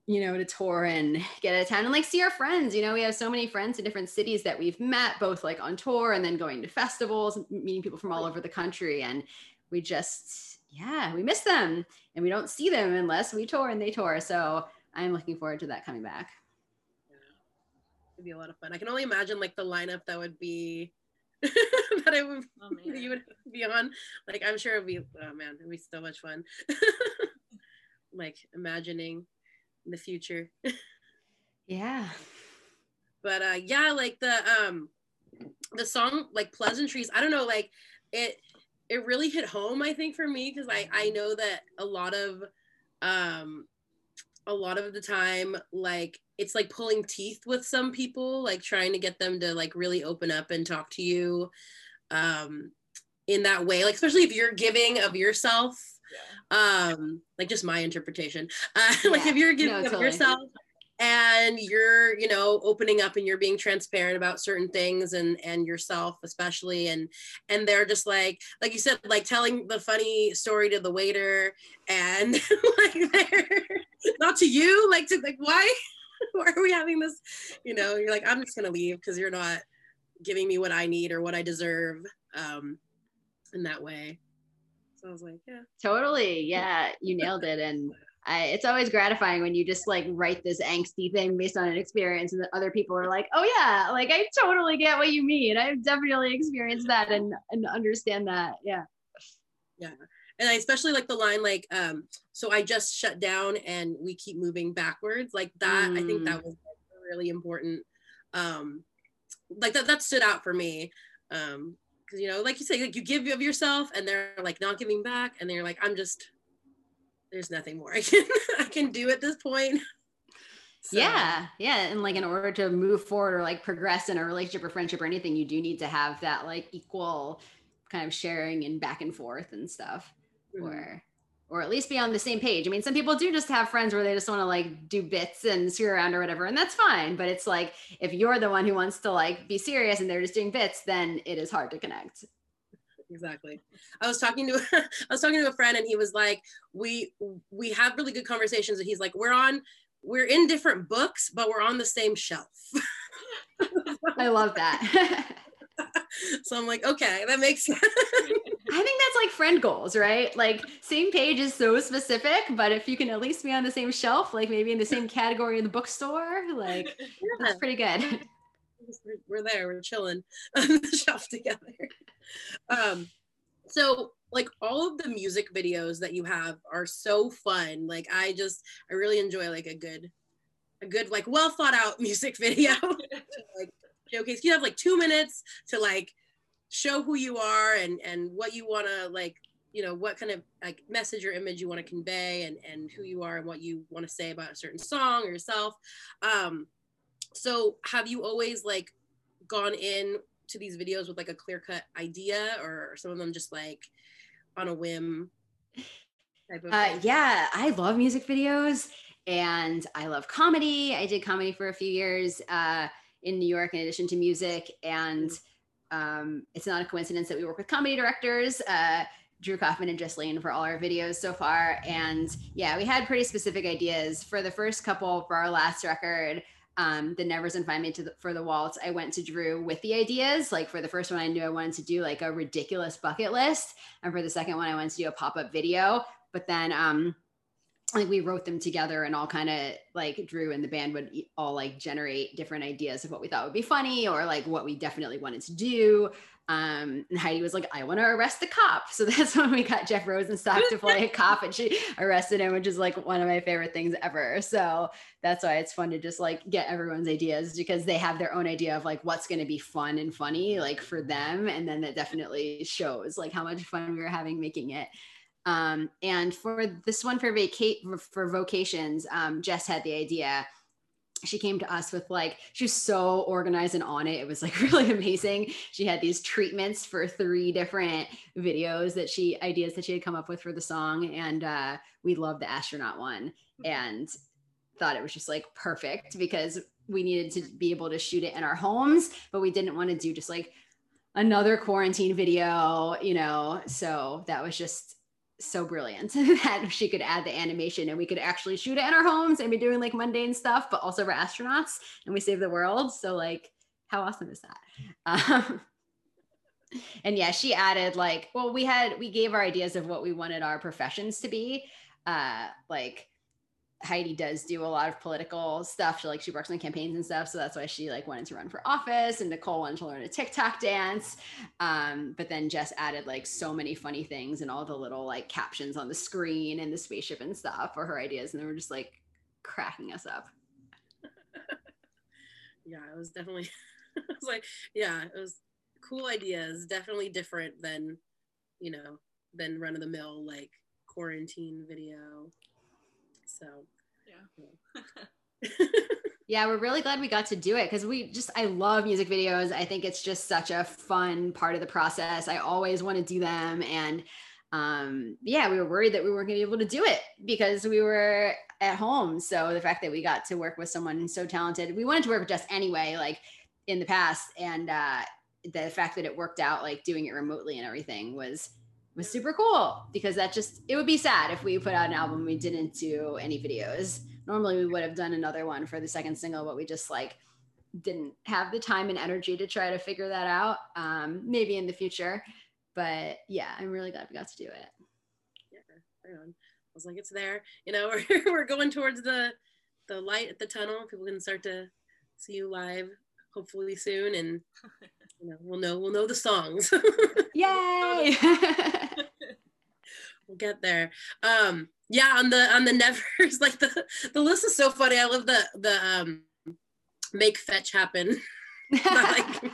you know to tour and get out of town and like see our friends. You know we have so many friends in different cities that we've met both like on tour and then going to festivals meeting people from all over the country. And we just yeah we miss them and we don't see them unless we tour and they tour. So i'm looking forward to that coming back. Yeah. it'd be a lot of fun. I can only imagine like the lineup that would be that I would oh, you would be on. Like I'm sure it'd be oh man, it'd be so much fun. like imagining the future. yeah. But uh yeah, like the um the song like pleasantries, I don't know, like it it really hit home, I think, for me, because I I know that a lot of um a lot of the time like it's like pulling teeth with some people like trying to get them to like really open up and talk to you um in that way like especially if you're giving of yourself yeah. um like just my interpretation uh, yeah. like if you're giving no, totally. of yourself and you're you know opening up and you're being transparent about certain things and and yourself especially and and they're just like like you said like telling the funny story to the waiter and like they're not to you like to like why why are we having this? You know you're like i'm just gonna leave because you're not giving me what i need or what i deserve um in that way. So i was like yeah. Totally. Yeah you nailed it. And I, it's always gratifying when you just like write this angsty thing based on an experience and the other people are like oh yeah like i totally get what you mean. I've definitely experienced that and and understand that. Yeah. Yeah and I especially like the line like um so I just shut down and we keep moving backwards like that mm. I think that mm. was really important um like that that stood out for me um because you know like you say like you give of yourself and they're like not giving back and they're like I'm just there's nothing more I can I can do at this point so. Yeah, yeah, and like in order to move forward or like progress in a relationship or friendship or anything, you do need to have that like equal kind of sharing and back and forth and stuff. Mm-hmm. or or at least be on the same page. I mean, some people do just have friends where they just want to like do bits and screw around or whatever, and that's fine. But it's like if you're the one who wants to like be serious and they're just doing bits, then it is hard to connect. Exactly. I was talking to I was talking to a friend and he was like, we we have really good conversations, and he's like, we're on we're in different books, but we're on the same shelf. I love that. so I'm like, okay, that makes sense. I think that's like friend goals, right? Like same page is so specific, but if you can at least be on the same shelf, like maybe in the same category in the bookstore, like yeah. that's pretty good. We're there, we're chilling on the shelf together. Um, so like all of the music videos that you have are so fun. Like I just I really enjoy like a good a good like well thought out music video like showcase. You have like two minutes to like show who you are and and what you want to like you know what kind of like message or image you want to convey and and who you are and what you want to say about a certain song or yourself. Um so have you always like gone in to these videos with like a clear cut idea or some of them just like on a whim uh, yeah. I love music videos and i love comedy. I did comedy for a few years. Uh, in new york in addition to music and um, it's not a coincidence that we work with comedy directors uh, Drew Kaufman and Jess Lane for all our videos so far. And yeah, we had pretty specific ideas for the first couple for our last record. Um, the Nevers and Find Me to the, for the Waltz. I went to Drew with the ideas. Like for the first one, I knew I wanted to do like a ridiculous bucket list, and for the second one, I wanted to do a pop up video. But then um, like we wrote them together and all kind of like Drew and the band would all like generate different ideas of what we thought would be funny or like what we definitely wanted to do. Um, and Heidi was like, I want to arrest the cop. So that's when we got Jeff Rosenstock to play a cop and she arrested him, which is like one of my favorite things ever. So that's why it's fun to just like get everyone's ideas because they have their own idea of like what's going to be fun and funny like for them. And then that definitely shows like how much fun we were having making it. Um, and for this one for vacate for vocations, um, Jess had the idea. She came to us with like she was so organized and on it. It was like really amazing. She had these treatments for three different videos that she ideas that she had come up with for the song, and uh, we loved the astronaut one and thought it was just like perfect because we needed to be able to shoot it in our homes, but we didn't want to do just like another quarantine video, you know. So that was just so brilliant that she could add the animation and we could actually shoot it in our homes and be doing like mundane stuff, but also we're astronauts and we save the world. So like, how awesome is that? Um, and yeah, she added like, well, we had we gave our ideas of what we wanted our professions to be, uh, like Heidi does do a lot of political stuff. She like she works on campaigns and stuff, so that's why she like wanted to run for office. And Nicole wanted to learn a TikTok dance. Um, but then Jess added like so many funny things and all the little like captions on the screen and the spaceship and stuff for her ideas, and they were just like cracking us up. yeah, it was definitely. it was like yeah, it was cool ideas. Definitely different than you know than run of the mill like quarantine video so yeah. yeah, we're really glad we got to do it because we just, I love music videos. I think it's just such a fun part of the process. I always want to do them. And um, yeah, we were worried that we weren't going to be able to do it because we were at home. So the fact that we got to work with someone so talented, we wanted to work with Jess anyway, like in the past. And uh, the fact that it worked out, like doing it remotely and everything was was super cool because that just it would be sad if we put out an album we didn't do any videos. Normally we would have done another one for the second single but we just like didn't have the time and energy to try to figure that out um, maybe in the future. But yeah i'm really glad we got to do it. Yeah right on. i was like it's there. You know we're, we're going towards the the light at the tunnel. People can start to see you live hopefully soon and you know we'll know we'll know the songs. Yay! We'll get there. Um yeah on the on the nevers like the the list is so funny. I love the the um make fetch happen. Like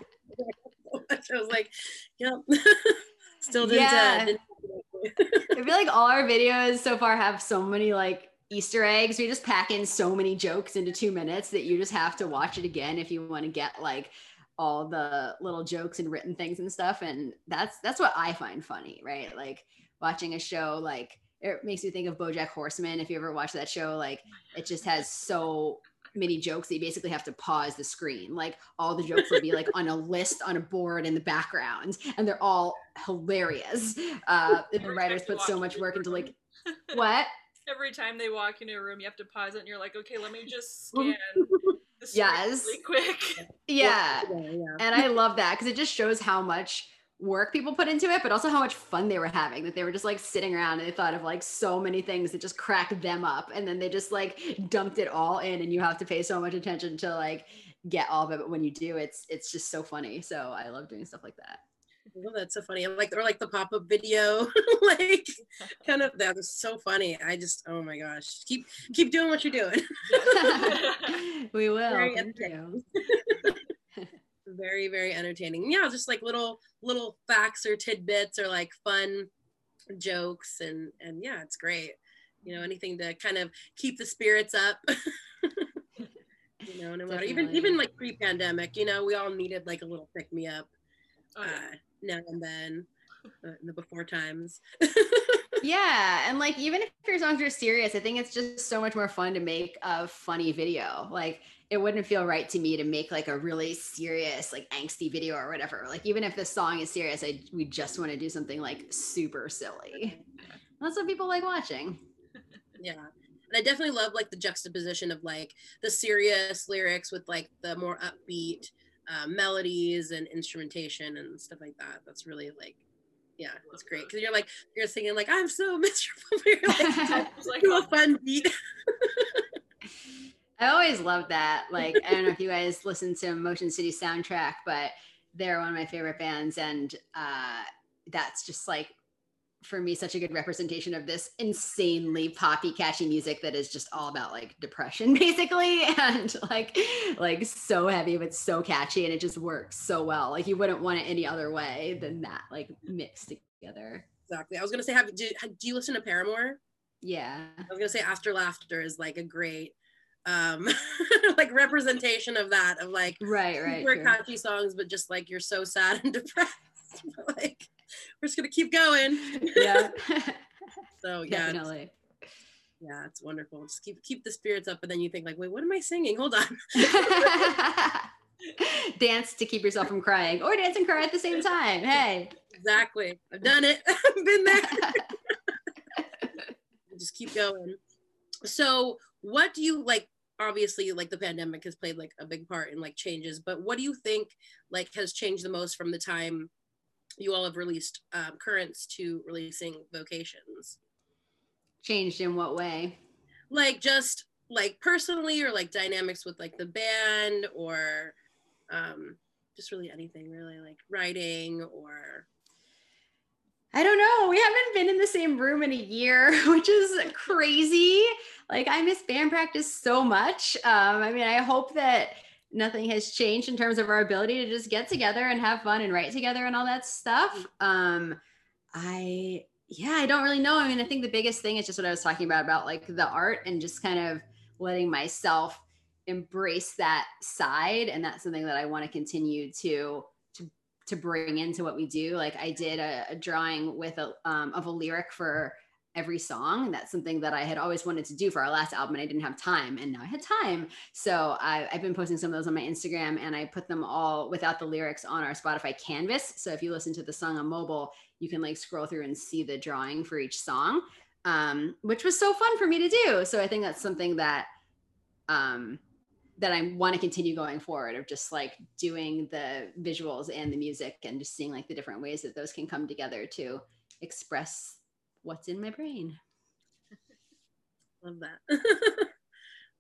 i was like yep. Still didn't, yeah. Uh, didn't I feel like all our videos so far have so many like Easter eggs. We just pack in so many jokes into two minutes that you just have to watch it again if you want to get like all the little jokes and written things and stuff. And that's that's what I find funny, right? Like watching a show like it makes me think of BoJack Horseman. If you ever watch that show, like it just has so many jokes that you basically have to pause the screen. Like all the jokes will be like on a list on a board in the background, and they're all hilarious. Uh, the writers put so much work into like what Every time they walk into a room, you have to pause it, and you're like, okay, let me just scan Yes. really quick. Yeah. Yeah, yeah. And I love that because it just shows how much work people put into it, but also how much fun they were having. That they were just like sitting around and they thought of like so many things that just cracked them up. And then they just like dumped it all in, and you have to pay so much attention to like get all of it. But when you do, it's it's just so funny. So I love doing stuff like that. Oh, that's so funny. i Like or like the pop-up video, like kind of that was so funny. I just oh my gosh. Keep keep doing what you're doing. we will. Very Thank you. entertaining. very, very entertaining. Yeah, just like little little facts or tidbits or like fun jokes and and yeah, it's great. You know, anything to kind of keep the spirits up. you know, no matter even even like pre-pandemic, you know, we all needed like a little pick me up Oh, yeah. uh, now and then uh, in the before times. Yeah, and like even if your songs are serious, I think it's just so much more fun to make a funny video. Like it wouldn't feel right to me to make like a really serious, like angsty video or whatever. Like even if the song is serious, I we just want to do something like super silly. That's what people like watching. yeah and i definitely love like the juxtaposition of like the serious lyrics with like the more upbeat uh, melodies and instrumentation and stuff like that that's really like yeah it's great because you're like you're singing like i'm so miserable you're like like, a fun beat I always loved that. Like, I don't know if you guys listen to Motion City soundtrack, but they're one of my favorite bands. And uh, that's just like, for me, such a good representation of this insanely poppy, catchy music that is just all about like depression, basically. And like, like so heavy, but so catchy. And it just works so well. Like, you wouldn't want it any other way than that, like mixed together. exactly i was gonna say have do, do you listen to paramore Yeah. i was gonna say after laughter is like a great um like representation of that of like Right, right. super true. catchy songs, but just like you're so sad and depressed. like we're just gonna keep going. Yeah. So yeah, it's, yeah, it's wonderful. Just keep keep the spirits up, and then you think like, wait, what am I singing? Hold on. dance to keep yourself from crying or dance and cry at the same time. Hey. Exactly. I've done it. I've been there. just keep going. So what do you like? Obviously, like the pandemic has played like a big part in like changes, but what do you think like has changed the most from the time you all have released um, currents to releasing vocations? Changed in what way? like just like personally or like dynamics with like the band or um just really anything really like writing or I don't know. We haven't been in the same room in a year, which is crazy. Like I miss band practice so much. Um, I mean, I hope that nothing has changed in terms of our ability to just get together and have fun and write together and all that stuff. Um, I yeah, I don't really know. I mean, I think the biggest thing is just what I was talking about about like the art and just kind of letting myself embrace that side and that's something that I want to continue to to to bring into what we do. Like I did a, a drawing with a um, of a lyric for every song. And that's something that I had always wanted to do for our last album, and I didn't have time, and now I had time. So I, I've been posting some of those on my Instagram, and I put them all without the lyrics on our Spotify canvas. So if you listen to the song on mobile, you can like scroll through and see the drawing for each song, um, which was so fun for me to do. So I think that's something that um, that I want to continue going forward of just like doing the visuals and the music and just seeing like the different ways that those can come together to express what's in my brain. love that.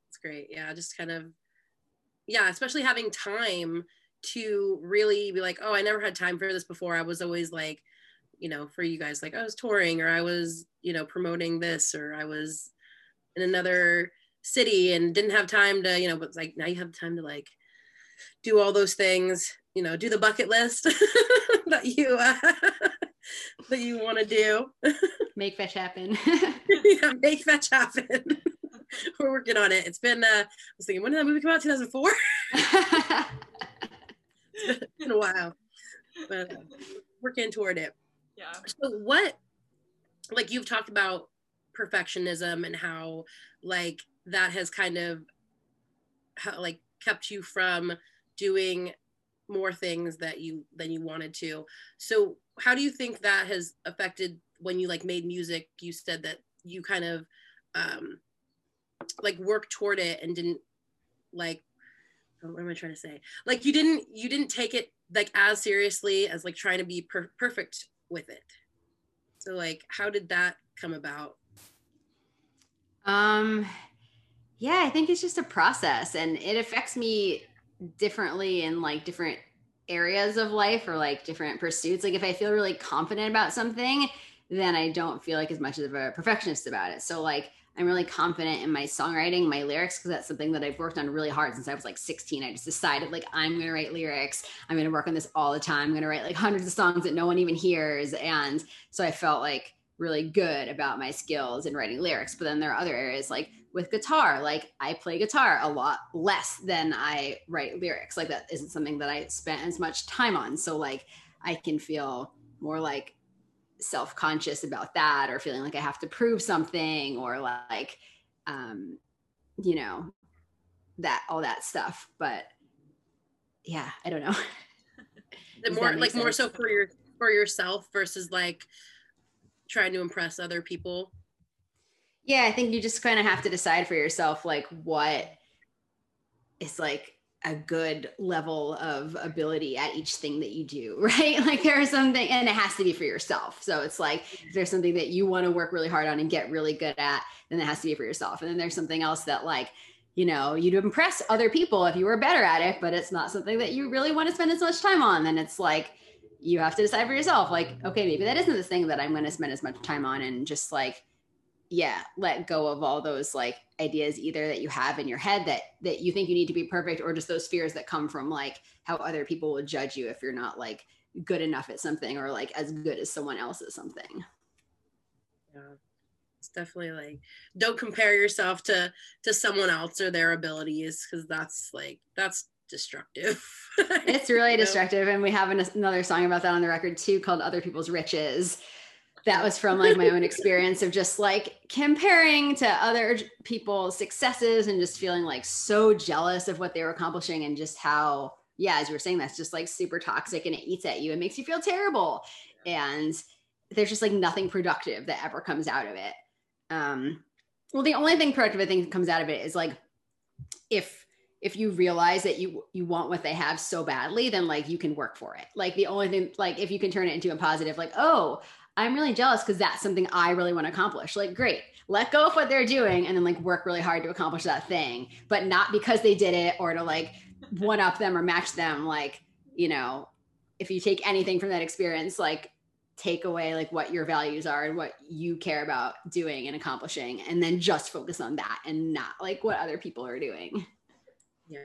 It's great. Yeah just kind of yeah especially having time to really be like oh i never had time for this before. I was always like you know for you guys like i was touring or i was you know promoting this or i was in another city and didn't have time to you know but like now you have time to like do all those things you know do the bucket list that you uh, that you want to do Make fetch happen. yeah, make fetch happen. We're working on it. It's been, uh, I was thinking, when did that movie come out? 2004? it's been a while. But uh, working toward it. Yeah. So, what, like, you've talked about perfectionism and how, like, that has kind of, how, like, kept you from doing more things that you than you wanted to so how do you think that has affected when you like made music you said that you kind of um like worked toward it and didn't like what am I trying to say? Like you didn't you didn't take it like as seriously as like trying to be per- perfect with it. So like how did that come about? Um yeah, I think it's just a process and it affects me differently in like different areas of life or like different pursuits. Like if I feel really confident about something, then I don't feel like as much of a perfectionist about it. So like I'm really confident in my songwriting, my lyrics, because that's something that I've worked on really hard since I was like 16. I just decided like I'm gonna write lyrics. I'm gonna work on this all the time. I'm gonna write like hundreds of songs that no one even hears. And so I felt like really good about my skills in writing lyrics. But then there are other areas like with guitar, like I play guitar a lot less than I write lyrics. Like that isn't something that I spent as much time on. So like I can feel more like self-conscious about that or feeling like I have to prove something or like um you know that all that stuff but yeah I don't know the more like sense? more so for your for yourself versus like trying to impress other people yeah I think you just kind of have to decide for yourself like what is like a good level of ability at each thing that you do, right? Like there is something, and it has to be for yourself. So it's like if there's something that you want to work really hard on and get really good at, then it has to be for yourself. And then there's something else that like, you know, you'd impress other people if you were better at it, but it's not something that you really want to spend as much time on. Then it's like you have to decide for yourself, like, okay, maybe that isn't the thing that I'm going to spend as much time on, and just like yeah let go of all those like ideas either that you have in your head that that you think you need to be perfect or just those fears that come from like how other people will judge you if you're not like good enough at something or like as good as someone else at something. Yeah. It's definitely like don't compare yourself to to someone else or their abilities because that's like that's destructive. It's really destructive and we have an, another song about that on the record too called other people's riches that was from like my own experience of just like comparing to other people's successes and just feeling like so jealous of what they were accomplishing and just how yeah as you were saying that's just like super toxic and it eats at you. And makes you feel terrible. And there's just like nothing productive that ever comes out of it. Um well the only thing productive i think comes out of it is like if if you realize that you you want what they have so badly then like you can work for it. Like the only thing like if you can turn it into a positive like oh I'm really jealous because that's something I really want to accomplish. Like, great, let go of what they're doing and then like work really hard to accomplish that thing, but not because they did it or to like one up them or match them. Like, you know, if you take anything from that experience, like take away like what your values are and what you care about doing and accomplishing, and then just focus on that and not like what other people are doing. Yeah.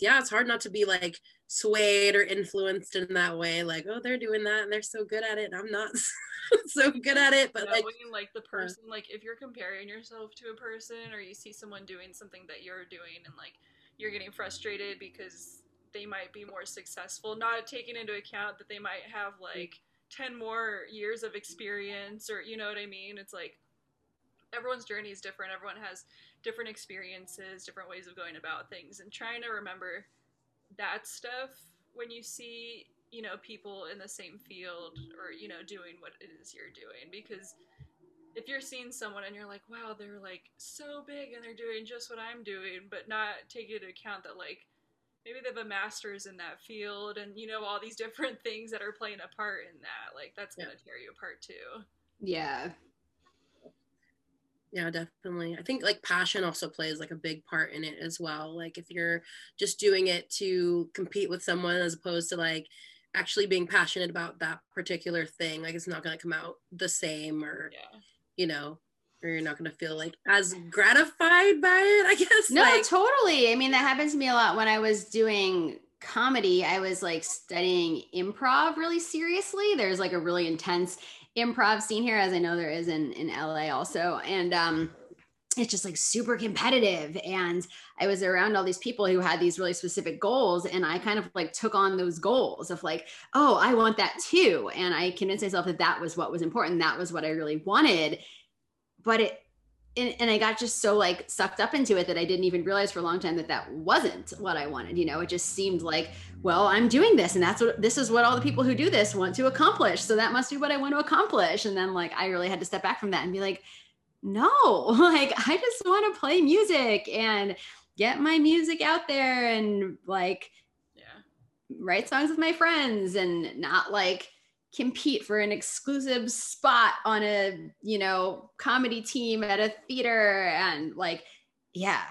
Yeah, it's hard not to be like swayed or influenced in that way like oh they're doing that and they're so good at it and i'm not so good at it but like, like the person like if you're comparing yourself to a person or you see someone doing something that you're doing and like you're getting frustrated because they might be more successful not taking into account that they might have mm. like 10 more years of experience or you know what i mean? It's like everyone's journey is different everyone has different experiences different ways of going about things and trying to remember that stuff when you see you know people in the same field or you know doing what it is you're doing because if you're seeing someone and you're like wow they're like so big and they're doing just what i'm doing but not taking into account that like maybe they have a master's in that field and you know all these different things that are playing a part in that like that's gonna tear you apart too. Yeah yeah definitely. I think like passion also plays like a big part in it as well. Like if you're just doing it to compete with someone as opposed to like actually being passionate about that particular thing like it's not going to come out the same or yeah. you know or you're not going to feel like as gratified by it i guess no like, totally. I mean that happens to me a lot. When i was doing comedy i was like studying improv really seriously. There's like a really intense improv scene here, as I know there is in in LA also, and um, it's just like super competitive. And I was around all these people who had these really specific goals, and I kind of like took on those goals of like, oh, I want that too, and I convinced myself that that was what was important, that was what I really wanted. But it and, and, I got just so like sucked up into it that I didn't even realize for a long time that that wasn't what I wanted. You know, it just seemed like, well, I'm doing this, and that's what this is what all the people who do this want to accomplish. So that must be what I want to accomplish. And then like I really had to step back from that and be like, no, like I just want to play music and get my music out there and like Yeah. write songs with my friends and not like compete for an exclusive spot on a you know comedy team at a theater and like yeah.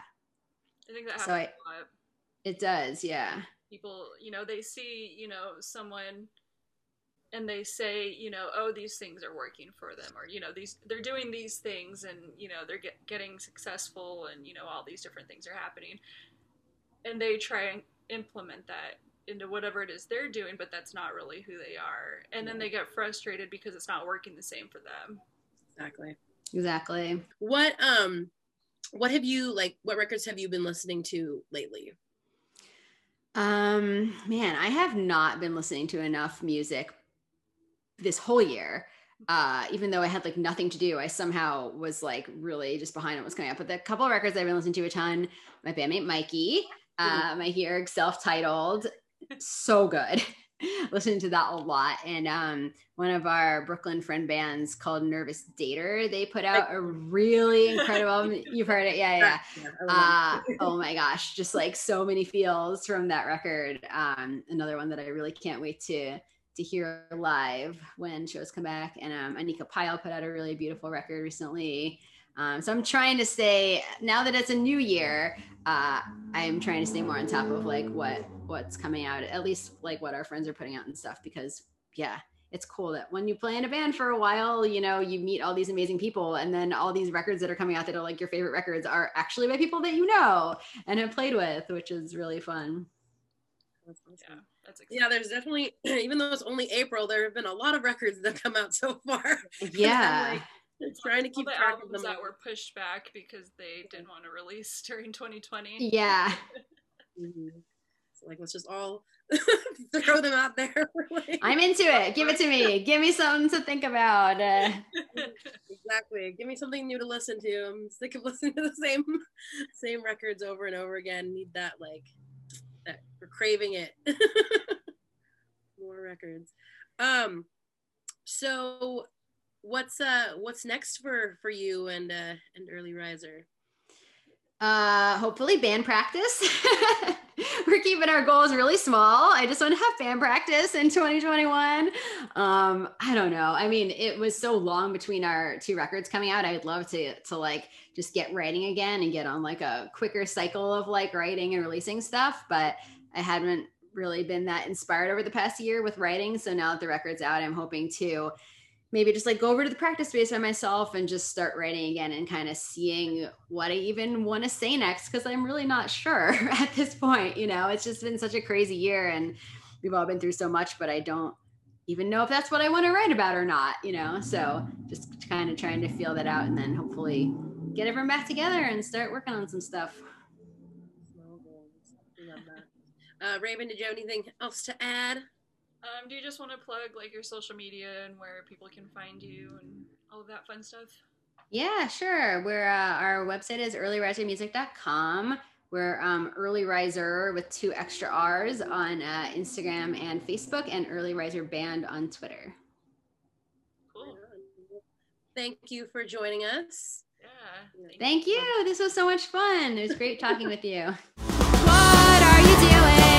I think that So happens I- a lot. it does yeah. People, you know, they see, you know, someone and they say, you know, oh, these things are working for them, or you know, these they're doing these things, and you know, they're get, getting successful, and you know, all these different things are happening, and they try and implement that into whatever it is they're doing, but that's not really who they are, and then they get frustrated because it's not working the same for them. Exactly. exactly What um what have you like what records have you been listening to lately? um man i have not been listening to enough music this whole year uh even though i had like nothing to do i somehow was like really just behind on what's coming up but the couple of records i've been listening to a ton my bandmate mikey uh Mikey Erg self-titled so good listening to that a lot and um one of our brooklyn friend bands called nervous dater they put out a really incredible you've heard it yeah yeah Yeah, uh, oh my gosh, just like so many feels from that record. Um, another one that I really can't wait to to hear live when shows come back. And um, Anika Pyle put out a really beautiful record recently. Um, so I'm trying to stay now that it's a new year. Uh, I'm trying to stay more on top of like what what's coming out, at least like what our friends are putting out and stuff. Because yeah, it's cool that when you play in a band for a while, you know, you meet all these amazing people, and then all these records that are coming out that are like your favorite records are actually by people that you know and have played with, which is really fun. That's awesome. Yeah, that's. Yeah, there's definitely even though it's only April, there have been a lot of records that come out so far. Yeah. I'm trying to All keep the track of albums them. that were pushed back because they didn't want to release during 2020. Yeah. Mhm. Like let's just all throw them out there. like- I'm into it. Give it to me. Give me something to think about. Uh, exactly. Give me something new to listen to. I'm sick of listening to the same same records over and over again. Need that like that we're craving it. More records. Um so what's uh what's next for for you and uh and early riser? Uh, hopefully band practice. We're keeping our goals really small. I just want to have band practice in 2021. Um, I don't know. I mean, it was so long between our two records coming out. I'd love to to like just get writing again and get on like a quicker cycle of like writing and releasing stuff, but I hadn't really been that inspired over the past year with writing. So now that the record's out, I'm hoping to maybe just like go over to the practice space by myself and just start writing again and kind of seeing what I even want to say next because I'm really not sure at this point. You know, it's just been such a crazy year and we've all been through so much, but I don't even know if that's what I want to write about or not, you know? So just kind of trying to feel that out and then hopefully get everyone back together and start working on some stuff. Uh Raven, did you have anything else to add? Um, do you just want to plug like your social media and where people can find you and all of that fun stuff? Yeah, sure. We're uh, our website is earlyrisermusic.com. We're um, Early Riser with two extra R's on uh, Instagram and Facebook, and Early Riser Band on Twitter. Cool. Thank you for joining us. Yeah. Thank you. This was so much fun. It was great talking with you.